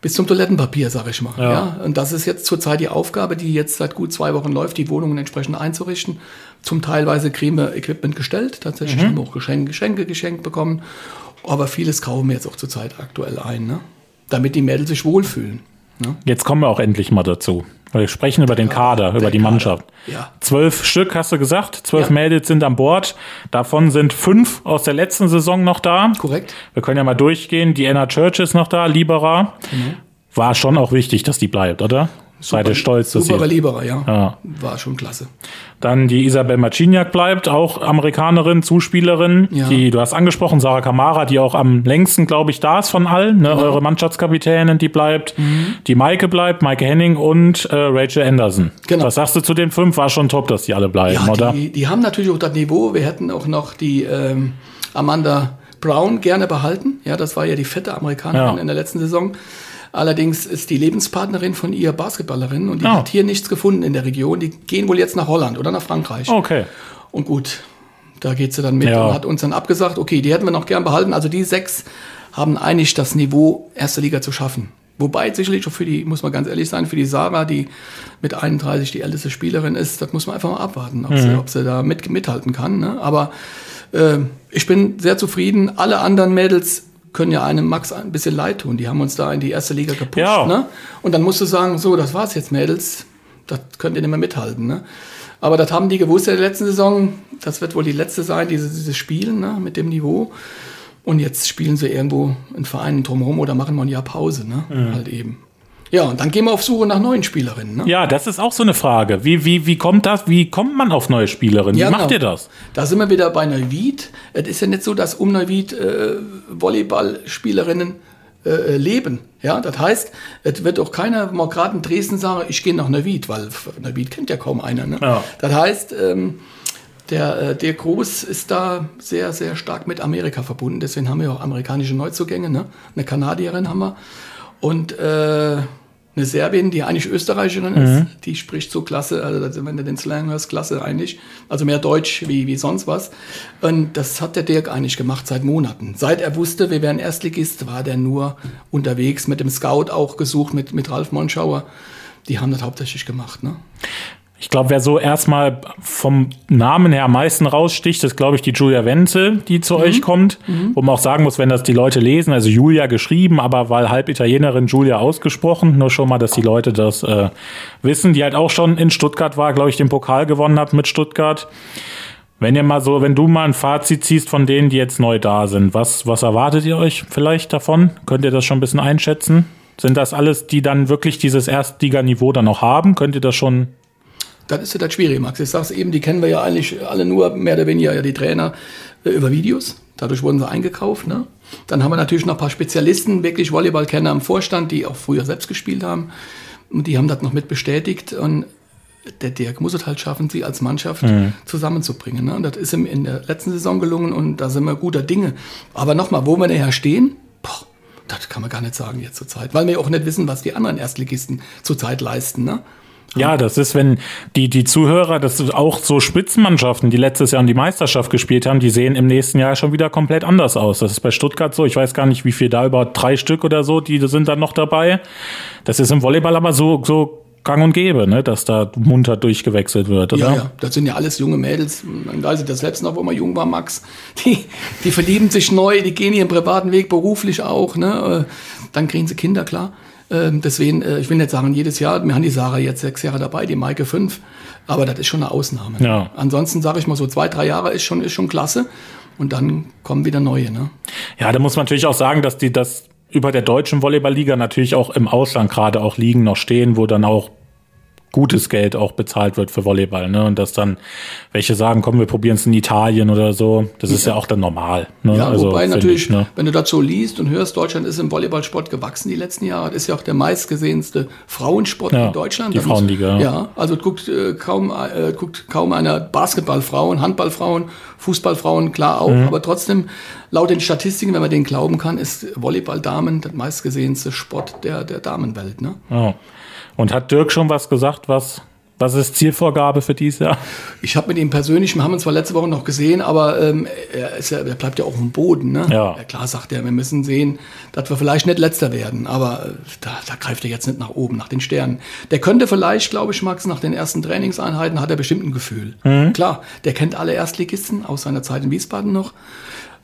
bis zum Toilettenpapier, sag ich mal. Ja. Und das ist jetzt zurzeit die Aufgabe, die jetzt seit gut zwei Wochen läuft, die Wohnungen entsprechend einzurichten. Zum Teilweise kriegen wir Equipment gestellt. Tatsächlich haben wir auch Geschenke, Geschenke geschenkt bekommen. Aber vieles kaufen wir jetzt auch zurzeit aktuell ein, ne? damit die Mädels sich wohlfühlen. Ne? Jetzt kommen wir auch endlich mal dazu. Wir sprechen über den Kader, über die Kader. Mannschaft. Ja. Zwölf Stück, hast du gesagt. Zwölf Ja. Mädels sind an Bord. Davon sind fünf aus der letzten Saison noch da. Korrekt? Wir können ja mal durchgehen. Die Anna Church ist noch da, Libera. Mhm. War schon auch wichtig, dass die bleibt, oder? Seid ihr stolz, dass Super sie. Lieberer, ja. Ja. War schon klasse. Dann die Isabel Marciniak bleibt, auch Amerikanerin, Zuspielerin. Ja. Die, du hast angesprochen, Sarah Kamara, die auch am längsten, glaube ich, da ist von allen. Ne? Eure Mannschaftskapitänin, die bleibt. Mhm. Die Maike bleibt, Maike Henning und äh, Rachel Anderson. Genau. Was sagst du zu den fünf? War schon top, dass die alle bleiben, Ja, oder? die, die haben natürlich auch das Niveau. Wir hätten auch noch die ähm, Amanda Brown gerne behalten. Ja, das war ja die fette Amerikanerin Ja. in der letzten Saison. Allerdings ist die Lebenspartnerin von ihr Basketballerin und die Ah. hat hier nichts gefunden in der Region. Die gehen wohl jetzt nach Holland oder nach Frankreich. Okay. Und gut, da geht sie dann mit Ja. und hat uns dann abgesagt, okay, die hätten wir noch gern behalten. Also die sechs haben eigentlich das Niveau, erste Liga zu schaffen. Wobei sicherlich auch für die, muss man ganz ehrlich sein, für die Sarah, die mit 31 die älteste Spielerin ist, das muss man einfach mal abwarten, ob, sie, ob sie da mit, mithalten kann. Ne? Aber äh, ich bin sehr zufrieden. Alle anderen Mädels können ja einem Max ein bisschen leid tun. Die haben uns da in die erste Liga gepusht. Ja. Ne? Und dann musst du sagen, so, das war's jetzt, Mädels. Das könnt ihr nicht mehr mithalten. Ne? Aber das haben die gewusst in der letzten Saison. Das wird wohl die letzte sein, dieses, dieses Spielen ne? mit dem Niveau. Und jetzt spielen sie irgendwo in Vereinen drumherum oder machen mal ein Jahr Pause. Ne? Halt eben. Ja, und dann gehen wir auf Suche nach neuen Spielerinnen. Ne? Ja, das ist auch so eine Frage. Wie, wie, wie kommt das? Wie kommt man auf neue Spielerinnen? Wie Ja, macht genau. ihr das? Da sind wir wieder bei Neuwied. Es ist ja nicht so, dass um Neuwied äh, Volleyballspielerinnen äh, leben. Ja, das heißt, es wird auch keiner mal gerade in Dresden sagen, ich gehe nach Neuwied, weil Neuwied kennt ja kaum einer. Ne? Ja. Das heißt, ähm, der, äh, der Groß ist da sehr, sehr stark mit Amerika verbunden. Deswegen haben wir auch amerikanische Neuzugänge. Ne? Eine Kanadierin haben wir. Und äh, eine Serbin, die eigentlich Österreicherin ist, die spricht so klasse, also wenn du den Slang hörst, klasse eigentlich. Also mehr Deutsch wie, wie sonst was. Und das hat der Dirk eigentlich gemacht seit Monaten. Seit er wusste, wir wären Erstligist, war der nur unterwegs, mit dem Scout auch gesucht, mit, mit Ralf Monschauer. Die haben das hauptsächlich gemacht. Ne? Ich glaube, wer so erstmal vom Namen her am meisten raussticht, ist, glaube ich, die Julia Wenzel, die zu Mhm. euch kommt. Wo man auch sagen muss, wenn das die Leute lesen, also Julia geschrieben, aber weil halb Italienerin Julia ausgesprochen, nur schon mal, dass die Leute das äh, wissen, die halt auch schon in Stuttgart war, glaube ich, den Pokal gewonnen hat mit Stuttgart. Wenn ihr mal so, wenn du mal ein Fazit ziehst von denen, die jetzt neu da sind, was, was erwartet ihr euch vielleicht davon? Könnt ihr das schon ein bisschen einschätzen? Sind das alles, die dann wirklich dieses Erstliganiveau dann auch haben? Könnt ihr das schon Das ist ja das Schwierige, Max. Ich sag's eben, die kennen wir ja eigentlich alle nur mehr oder weniger, ja, die Trainer, äh, über Videos. Dadurch wurden sie eingekauft. Ne? Dann haben wir natürlich noch ein paar Spezialisten, wirklich Volleyballkenner im Vorstand, die auch früher selbst gespielt haben. Und die haben das noch mit bestätigt. Und der Dirk muss es halt schaffen, sie als Mannschaft zusammenzubringen. Ne? Und das ist ihm in der letzten Saison gelungen und da sind wir guter Dinge. Aber nochmal, wo wir nachher stehen, boah, das kann man gar nicht sagen jetzt zur Zeit, weil wir auch nicht wissen, was die anderen Erstligisten zurzeit leisten. Ne? Ja, das ist, wenn die, die Zuhörer, das sind auch so Spitzenmannschaften, die letztes Jahr um die Meisterschaft gespielt haben, die sehen im nächsten Jahr schon wieder komplett anders aus. Das ist bei Stuttgart so. Ich weiß gar nicht, wie viel da über drei Stück oder so, die sind dann noch dabei. Das ist im Volleyball aber so, so gang und gäbe, ne, dass da munter durchgewechselt wird, oder? Ja, ja, das sind ja alles junge Mädels. Man weiß das selbst noch, wo man jung war, Max. Die, die verlieben sich neu, die gehen ihren privaten Weg, beruflich auch. Ne? Dann kriegen sie Kinder, klar. Ähm, Deswegen, äh, ich will nicht sagen, jedes Jahr, wir haben die Sarah jetzt sechs Jahre dabei, die Maike fünf. Aber das ist schon eine Ausnahme. Ja. Ansonsten sage ich mal so, zwei, drei Jahre ist schon, ist schon klasse. Und dann kommen wieder neue. Ne? Ja, da muss man natürlich auch sagen, dass die das über der deutschen Volleyballliga natürlich auch im Ausland gerade auch liegen noch stehen, wo dann auch gutes Geld auch bezahlt wird für Volleyball, ne? Und dass dann welche sagen, komm, wir probieren es in Italien oder so. Das ist ja auch dann normal. Ne? Ja, also, wobei natürlich, ich, ne? wenn du dazu liest und hörst, Deutschland ist im Volleyballsport gewachsen die letzten Jahre. Das ist ja auch der meistgesehenste Frauensport Ja, in Deutschland. die Da Frauenliga, ja. Ja, also guckt äh, kaum äh, guckt kaum einer Basketballfrauen, Handballfrauen, Fußballfrauen klar auch, Mhm. aber trotzdem laut den Statistiken, wenn man denen glauben kann, ist Volleyball Damen der meistgesehenste Sport der der Damenwelt, ne? Ja. Und hat Dirk schon was gesagt, was, was ist Zielvorgabe für dieses Jahr? Ich habe mit ihm persönlich, wir haben uns zwar letzte Woche noch gesehen, aber ähm, er, ja, er bleibt ja auch im Boden. Ne? Ja. Klar sagt er, wir müssen sehen, dass wir vielleicht nicht letzter werden, aber äh, da, da greift er jetzt nicht nach oben, nach den Sternen. Der könnte vielleicht, glaube ich, Max, nach den ersten Trainingseinheiten hat er bestimmt ein Gefühl. Klar, der kennt alle Erstligisten aus seiner Zeit in Wiesbaden noch.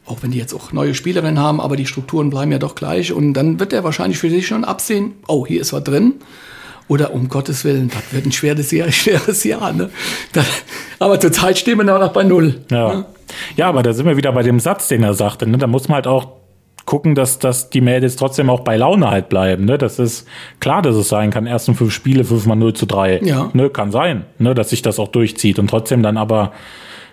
Auch wenn die jetzt auch neue Spielerinnen haben, aber die Strukturen bleiben ja doch gleich. Und dann wird er wahrscheinlich für sich schon absehen, oh, hier ist was drin. Oder um Gottes Willen, das wird ein schweres Jahr, schweres Jahr. Ne? Das, aber zurzeit stehen wir noch bei Null. Ja. ja, aber da sind wir wieder bei dem Satz, den er sagte. Ne? Da muss man halt auch gucken, dass, dass die Mädels trotzdem auch bei Laune halt bleiben. Ne? Das ist klar, dass es sein kann. Ersten fünf Spiele, fünfmal 0 zu 3. Ja. Ne? Kann sein, ne? dass sich das auch durchzieht und trotzdem dann aber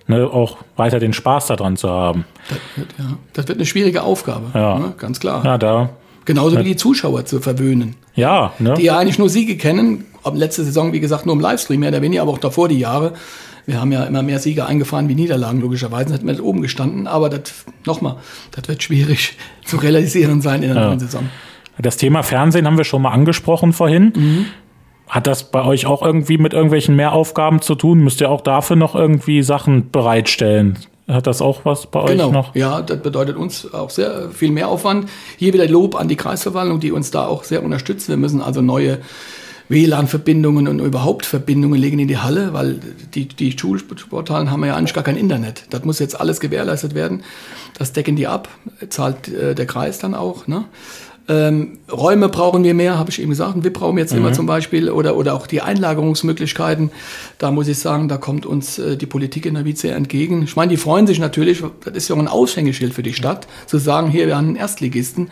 ne, auch weiter den Spaß daran zu haben. Das wird, ja, das wird eine schwierige Aufgabe, Ja. ne? ganz klar. Ja, da. Genauso wie die Zuschauer zu verwöhnen. Ja, ne? die ja eigentlich nur Siege kennen. Letzte Saison, wie gesagt, nur im Livestream mehr oder weniger, aber auch davor die Jahre. Wir haben ja immer mehr Siege eingefahren wie Niederlagen, logischerweise, hätten wir nicht oben gestanden. Aber das, nochmal, das wird schwierig zu realisieren sein in der neuen Saison. Das Thema Fernsehen haben wir schon mal angesprochen vorhin. Mhm. Hat das bei euch auch irgendwie mit irgendwelchen Mehraufgaben zu tun? Müsst ihr auch dafür noch irgendwie Sachen bereitstellen? Hat das auch was bei euch Genau, noch? ja, das bedeutet uns auch sehr viel mehr Aufwand. Hier wieder Lob an die Kreisverwaltung, die uns da auch sehr unterstützt. Wir müssen also neue WLAN-Verbindungen und überhaupt Verbindungen legen in die Halle, weil die, die Schulsporthallen haben ja eigentlich gar kein Internet. Das muss jetzt alles gewährleistet werden. Das decken die ab, zahlt äh, der Kreis dann auch. Ne? Ähm, Räume brauchen wir mehr, habe ich eben gesagt. Ein VIP-Raum jetzt immer zum Beispiel oder, oder auch die Einlagerungsmöglichkeiten. Da muss ich sagen, da kommt uns äh, die Politik in der Vize entgegen. Ich meine, die freuen sich natürlich, das ist ja auch ein Aushängeschild für die Stadt, zu sagen, hier, wir haben einen Erstligisten.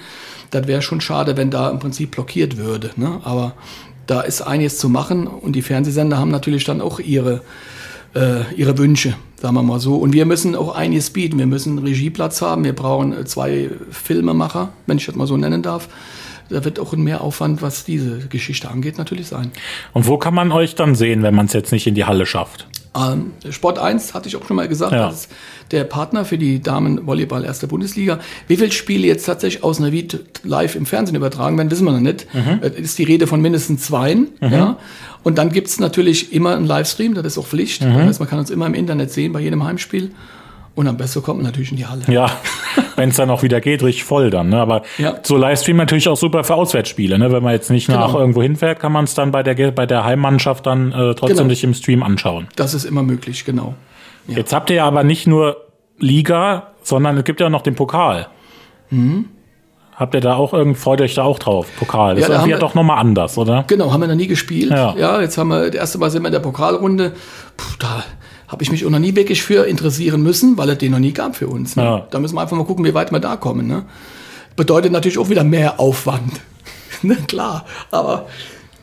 Das wäre schon schade, wenn da im Prinzip blockiert würde. Ne? Aber da ist einiges zu machen und die Fernsehsender haben natürlich dann auch ihre, äh, ihre Wünsche, sagen wir mal so. Und wir müssen auch einiges bieten. Wir müssen einen Regieplatz haben. Wir brauchen äh, zwei Filmemacher, wenn ich das mal so nennen darf. Da wird auch ein Mehraufwand, was diese Geschichte angeht, natürlich sein. Und wo kann man euch dann sehen, wenn man es jetzt nicht in die Halle schafft? Ähm, Sport 1 hatte ich auch schon mal gesagt, Ja. das ist der Partner für die Damenvolleyball erster Bundesliga. Wie viele Spiele jetzt tatsächlich aus Navid live im Fernsehen übertragen werden, wissen wir noch nicht. Es ist die Rede von mindestens zweien. Ja. Und dann gibt's natürlich immer einen Livestream, das ist auch Pflicht. Das heißt, man kann uns immer im Internet sehen bei jedem Heimspiel. Und am besten kommt man natürlich in die Halle. Ja, wenn es dann auch wieder geht, richtig voll dann. Ne? Aber Ja. so Livestream natürlich auch super für Auswärtsspiele. Ne? Wenn man jetzt nicht nach Genau. irgendwo hinfährt, kann man es dann bei der, bei der Heimmannschaft dann äh, trotzdem Genau. sich im Stream anschauen. Das ist immer möglich, genau. Ja. Jetzt habt ihr ja aber nicht nur Liga, sondern es gibt ja noch den Pokal. Habt ihr da auch irgendwie, freut euch da auch drauf? Pokal. Das Mhm. Ja, ist ja doch nochmal anders, oder? Genau, haben wir noch nie gespielt. Ja. Ja, jetzt haben wir, das erste Mal sind wir in der Pokalrunde. Puh, da habe ich mich auch noch nie wirklich für interessieren müssen, weil es den noch nie gab für uns. Ne? Ja. Da müssen wir einfach mal gucken, wie weit wir da kommen. Ne? Bedeutet natürlich auch wieder mehr Aufwand. ne, klar, aber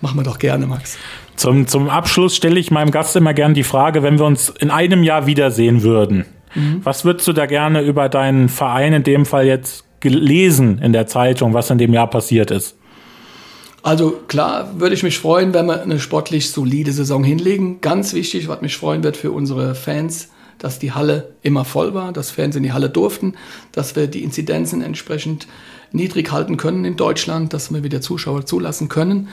machen wir doch gerne, Max. Zum, zum Abschluss stelle ich meinem Gast immer gern die Frage, wenn wir uns in einem Jahr wiedersehen würden, Mhm. was würdest du da gerne über deinen Verein in dem Fall jetzt gelesen in der Zeitung, was in dem Jahr passiert ist? Also klar würde ich mich freuen, wenn wir eine sportlich solide Saison hinlegen. Ganz wichtig, was mich freuen wird für unsere Fans, dass die Halle immer voll war, dass Fans in die Halle durften, dass wir die Inzidenzen entsprechend niedrig halten können in Deutschland, dass wir wieder Zuschauer zulassen können.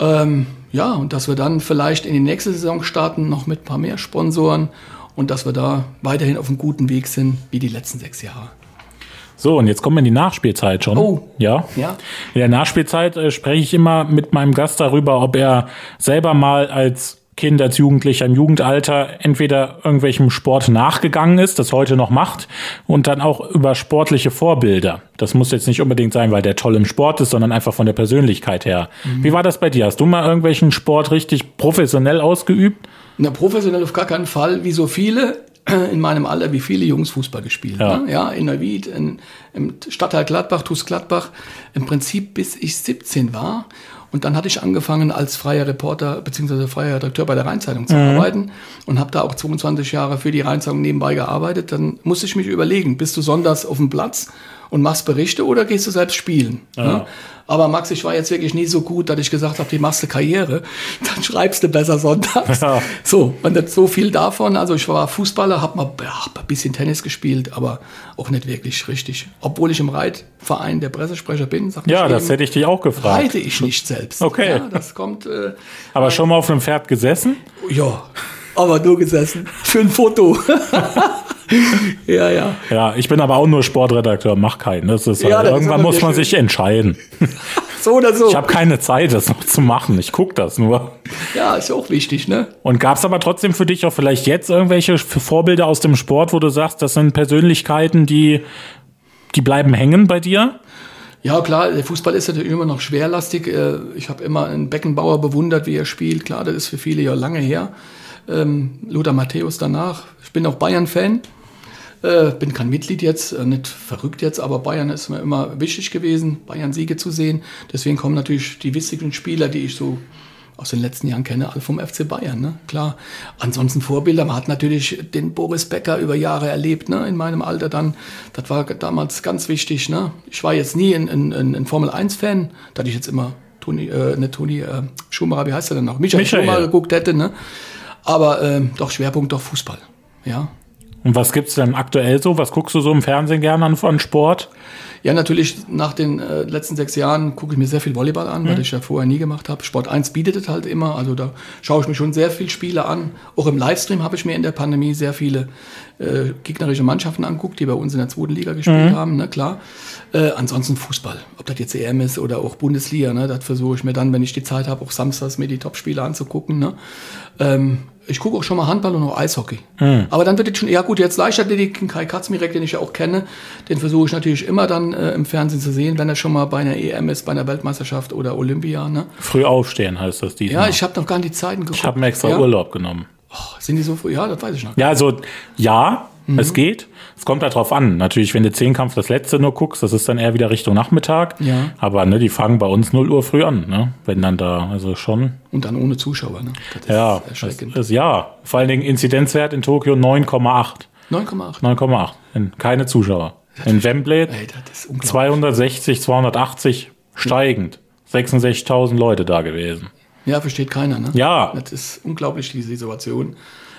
Ähm, ja, und dass wir dann vielleicht in die nächste Saison starten, noch mit ein paar mehr Sponsoren und dass wir da weiterhin auf einem guten Weg sind, wie die letzten sechs Jahre. So, und jetzt kommen wir in die Nachspielzeit schon. Oh. Ja. Ja. In der Nachspielzeit äh, spreche ich immer mit meinem Gast darüber, ob er selber mal als Kind, als Jugendlicher im Jugendalter entweder irgendwelchem Sport nachgegangen ist, das heute noch macht, und dann auch über sportliche Vorbilder. Das muss jetzt nicht unbedingt sein, weil der toll im Sport ist, sondern einfach von der Persönlichkeit her. Wie war das bei dir? Hast du mal irgendwelchen Sport richtig professionell ausgeübt? Na, professionell auf gar keinen Fall, wie so viele in meinem Alter, wie viele Jungs Fußball gespielt. Ja. Ne? ja in Neuwied, in, im Stadtteil Gladbach, TuS Gladbach, im Prinzip bis ich 17 war. Und dann hatte ich angefangen, als freier Reporter bzw. freier Redakteur bei der Rheinzeitung zu arbeiten und habe da auch 22 Jahre für die Rheinzeitung nebenbei gearbeitet. Dann musste ich mich überlegen, bist du sonntags auf dem Platz und machst Berichte oder gehst du selbst spielen? Ne? Aber Max, ich war jetzt wirklich nie so gut, dass ich gesagt habe, die machst du Karriere, dann schreibst du besser sonntags. Ja. So, und nicht so viel davon. Also ich war Fußballer, habe mal ja, hab ein bisschen Tennis gespielt, aber auch nicht wirklich richtig. Obwohl ich im Reitverein der Pressesprecher bin, sagt Ja, das hätte ich dich auch gefragt. reite ich nicht selbst. Okay. Ja, das kommt, äh, Aber schon mal auf einem Pferd gesessen? ja, aber nur gesessen. Für ein Foto. ja, ja. Ja, ich bin aber auch nur Sportredakteur, mach keinen. Das ist Ja, halt, das ist irgendwann aber muss man schön. sich entscheiden. So oder so. Ich habe keine Zeit, das noch zu machen. Ich gucke das nur. Ja, ist auch wichtig, ne? Und gab es aber trotzdem für dich auch vielleicht jetzt irgendwelche Vorbilder aus dem Sport, wo du sagst, das sind Persönlichkeiten, die, die bleiben hängen bei dir? Ja, klar, der Fußball ist natürlich immer noch schwerlastig. Äh, Ich habe immer einen Beckenbauer bewundert, wie er spielt. Klar, das ist für viele ja lange her. Ähm, Lothar Matthäus danach. Ich bin auch Bayern-Fan. Äh, bin kein Mitglied jetzt, äh, nicht verrückt jetzt, aber Bayern ist mir immer wichtig gewesen, Bayern-Siege zu sehen. Deswegen kommen natürlich die wichtigen Spieler, die ich so aus den letzten Jahren kenne, alle vom FC Bayern, ne? Klar. Ansonsten Vorbilder, man hat natürlich den Boris Becker über Jahre erlebt, ne? In meinem Alter dann. Das war damals ganz wichtig, ne? Ich war jetzt nie ein, ein, ein, ein Formel-1-Fan, da hatte ich jetzt immer Toni, äh, nicht Toni äh, Schumacher, wie heißt er denn noch? Michael, Michael. Schumacher geguckt hätte, ne? Aber ähm, doch Schwerpunkt doch Fußball, ja. Und was gibt's denn aktuell so? Was guckst du so im Fernsehen gerne an von Sport? Ja, natürlich nach den äh, letzten sechs Jahren gucke ich mir sehr viel Volleyball an, Mhm. weil ich ja vorher nie gemacht habe. Sport 1 bietet es halt immer, also da schaue ich mir schon sehr viele Spiele an. Auch im Livestream habe ich mir in der Pandemie sehr viele äh, gegnerische Mannschaften anguckt, die bei uns in der zweiten Liga gespielt Mhm. haben, ne, klar. Äh, ansonsten Fußball, ob das jetzt EM ist oder auch Bundesliga, ne, das versuche ich mir dann, wenn ich die Zeit habe, auch samstags mir die Topspiele anzugucken. Ne. Ähm, ich gucke auch schon mal Handball und auch Eishockey. Mhm. Aber dann wird es schon, ja gut, jetzt Leichtathletik, den Kai Katzmirek, den ich ja auch kenne, den versuche ich natürlich immer dann äh, im Fernsehen zu sehen, wenn er schon mal bei einer EM ist, bei einer Weltmeisterschaft oder Olympia. Ne? Früh aufstehen heißt das diesmal. Ja, ich habe noch gar nicht die Zeiten geguckt. ich habe mir extra ja? Urlaub genommen. Oh, sind die so früh? Ja, das weiß ich noch. Ja, also ja, Mhm. es geht. Es kommt halt drauf an. Natürlich, wenn du Zehnkampf das letzte nur guckst, das ist dann eher wieder Richtung Nachmittag. Ja. Aber ne, die fangen bei uns 0 Uhr früh an, ne? Wenn dann da, also schon. Und dann ohne Zuschauer. Ne? Das ist Ja, das ist, ja. Vor allen Dingen Inzidenzwert in Tokio 9,8. 9,8. 9,8. In- Keine Zuschauer. In Wembley Ey, das ist unglaublich. 260, 280 steigend. 66.000 Leute da gewesen. Ja, versteht keiner. Ne? Ja. Das ist unglaublich, diese Situation.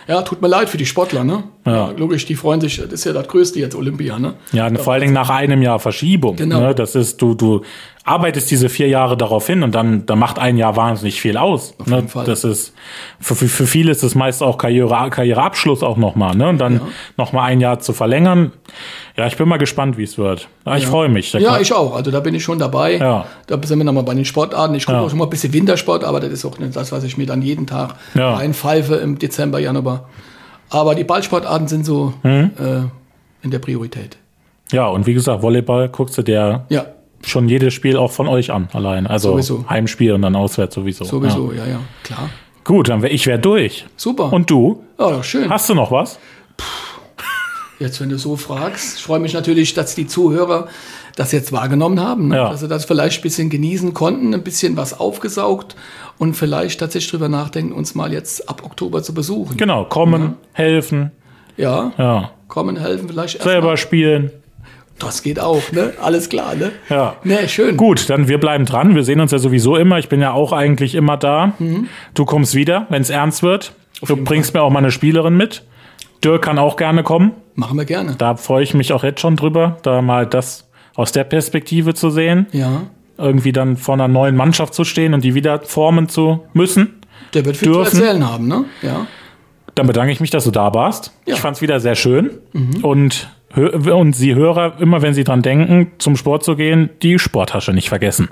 Ja, tut mir leid für die Sportler, ne? Ja. logisch, die freuen sich, das ist ja das Größte jetzt Olympia, ne? Ja, vor allen Dingen nach einem Jahr Verschiebung. Genau. Ne? Das ist, du, du arbeitest diese vier Jahre darauf hin und dann, dann macht ein Jahr wahnsinnig viel aus. Auf ne? jeden Fall. Das ist, für, für, viele ist es meist auch Karriere, Karriereabschluss auch nochmal, ne? Und dann Ja. noch mal ein Jahr zu verlängern. Ja, ich bin mal gespannt, wie es wird. Ja, ich freue mich. Ja, ich auch. Also da bin ich schon dabei. Ja. Da sind wir nochmal bei den Sportarten. Ich gucke Ja. auch schon mal ein bisschen Wintersport, aber das ist auch nicht das, was ich mir dann jeden Tag Ja. reinpfeife im Dezember, Januar. Aber die Ballsportarten sind so Hm? äh, in der Priorität. ja, und wie gesagt, Volleyball guckst du dir Ja, schon jedes Spiel auch von euch an, alleine. Also Sowieso. Heimspiel und dann auswärts sowieso. sowieso, Ja. ja, ja, klar. Gut, dann wär, ich wäre durch. Super. Und du? ja, schön. Hast du noch was? Jetzt, wenn du so fragst, ich freue mich natürlich, dass die Zuhörer das jetzt wahrgenommen haben, ne? Ja. dass sie das vielleicht ein bisschen genießen konnten, ein bisschen was aufgesaugt und vielleicht tatsächlich drüber nachdenken, uns mal jetzt ab Oktober zu besuchen. Genau, kommen, helfen, Ja, ja, kommen, helfen, vielleicht selber mal. spielen. Das geht auch, ne? Alles klar, ne? Ja. Ne, schön. Gut, dann wir bleiben dran. Wir sehen uns ja sowieso immer. Ich bin ja auch eigentlich immer da. Du kommst wieder, wenn es ernst wird. Du jeden bringst mir auch mal eine Spielerin mit. Dirk kann auch gerne kommen. Machen wir gerne. Da freue ich mich auch jetzt schon drüber, da mal das aus der Perspektive zu sehen. Ja. Irgendwie dann vor einer neuen Mannschaft zu stehen und die wieder formen zu müssen. Der wird viel Dürfen. zu erzählen haben, ne? Ja. Dann bedanke ich mich, dass du da warst. Ja. Ich fand es wieder sehr schön. Und, hö- und Sie Hörer, immer wenn Sie dran denken, zum Sport zu gehen, die Sporttasche nicht vergessen.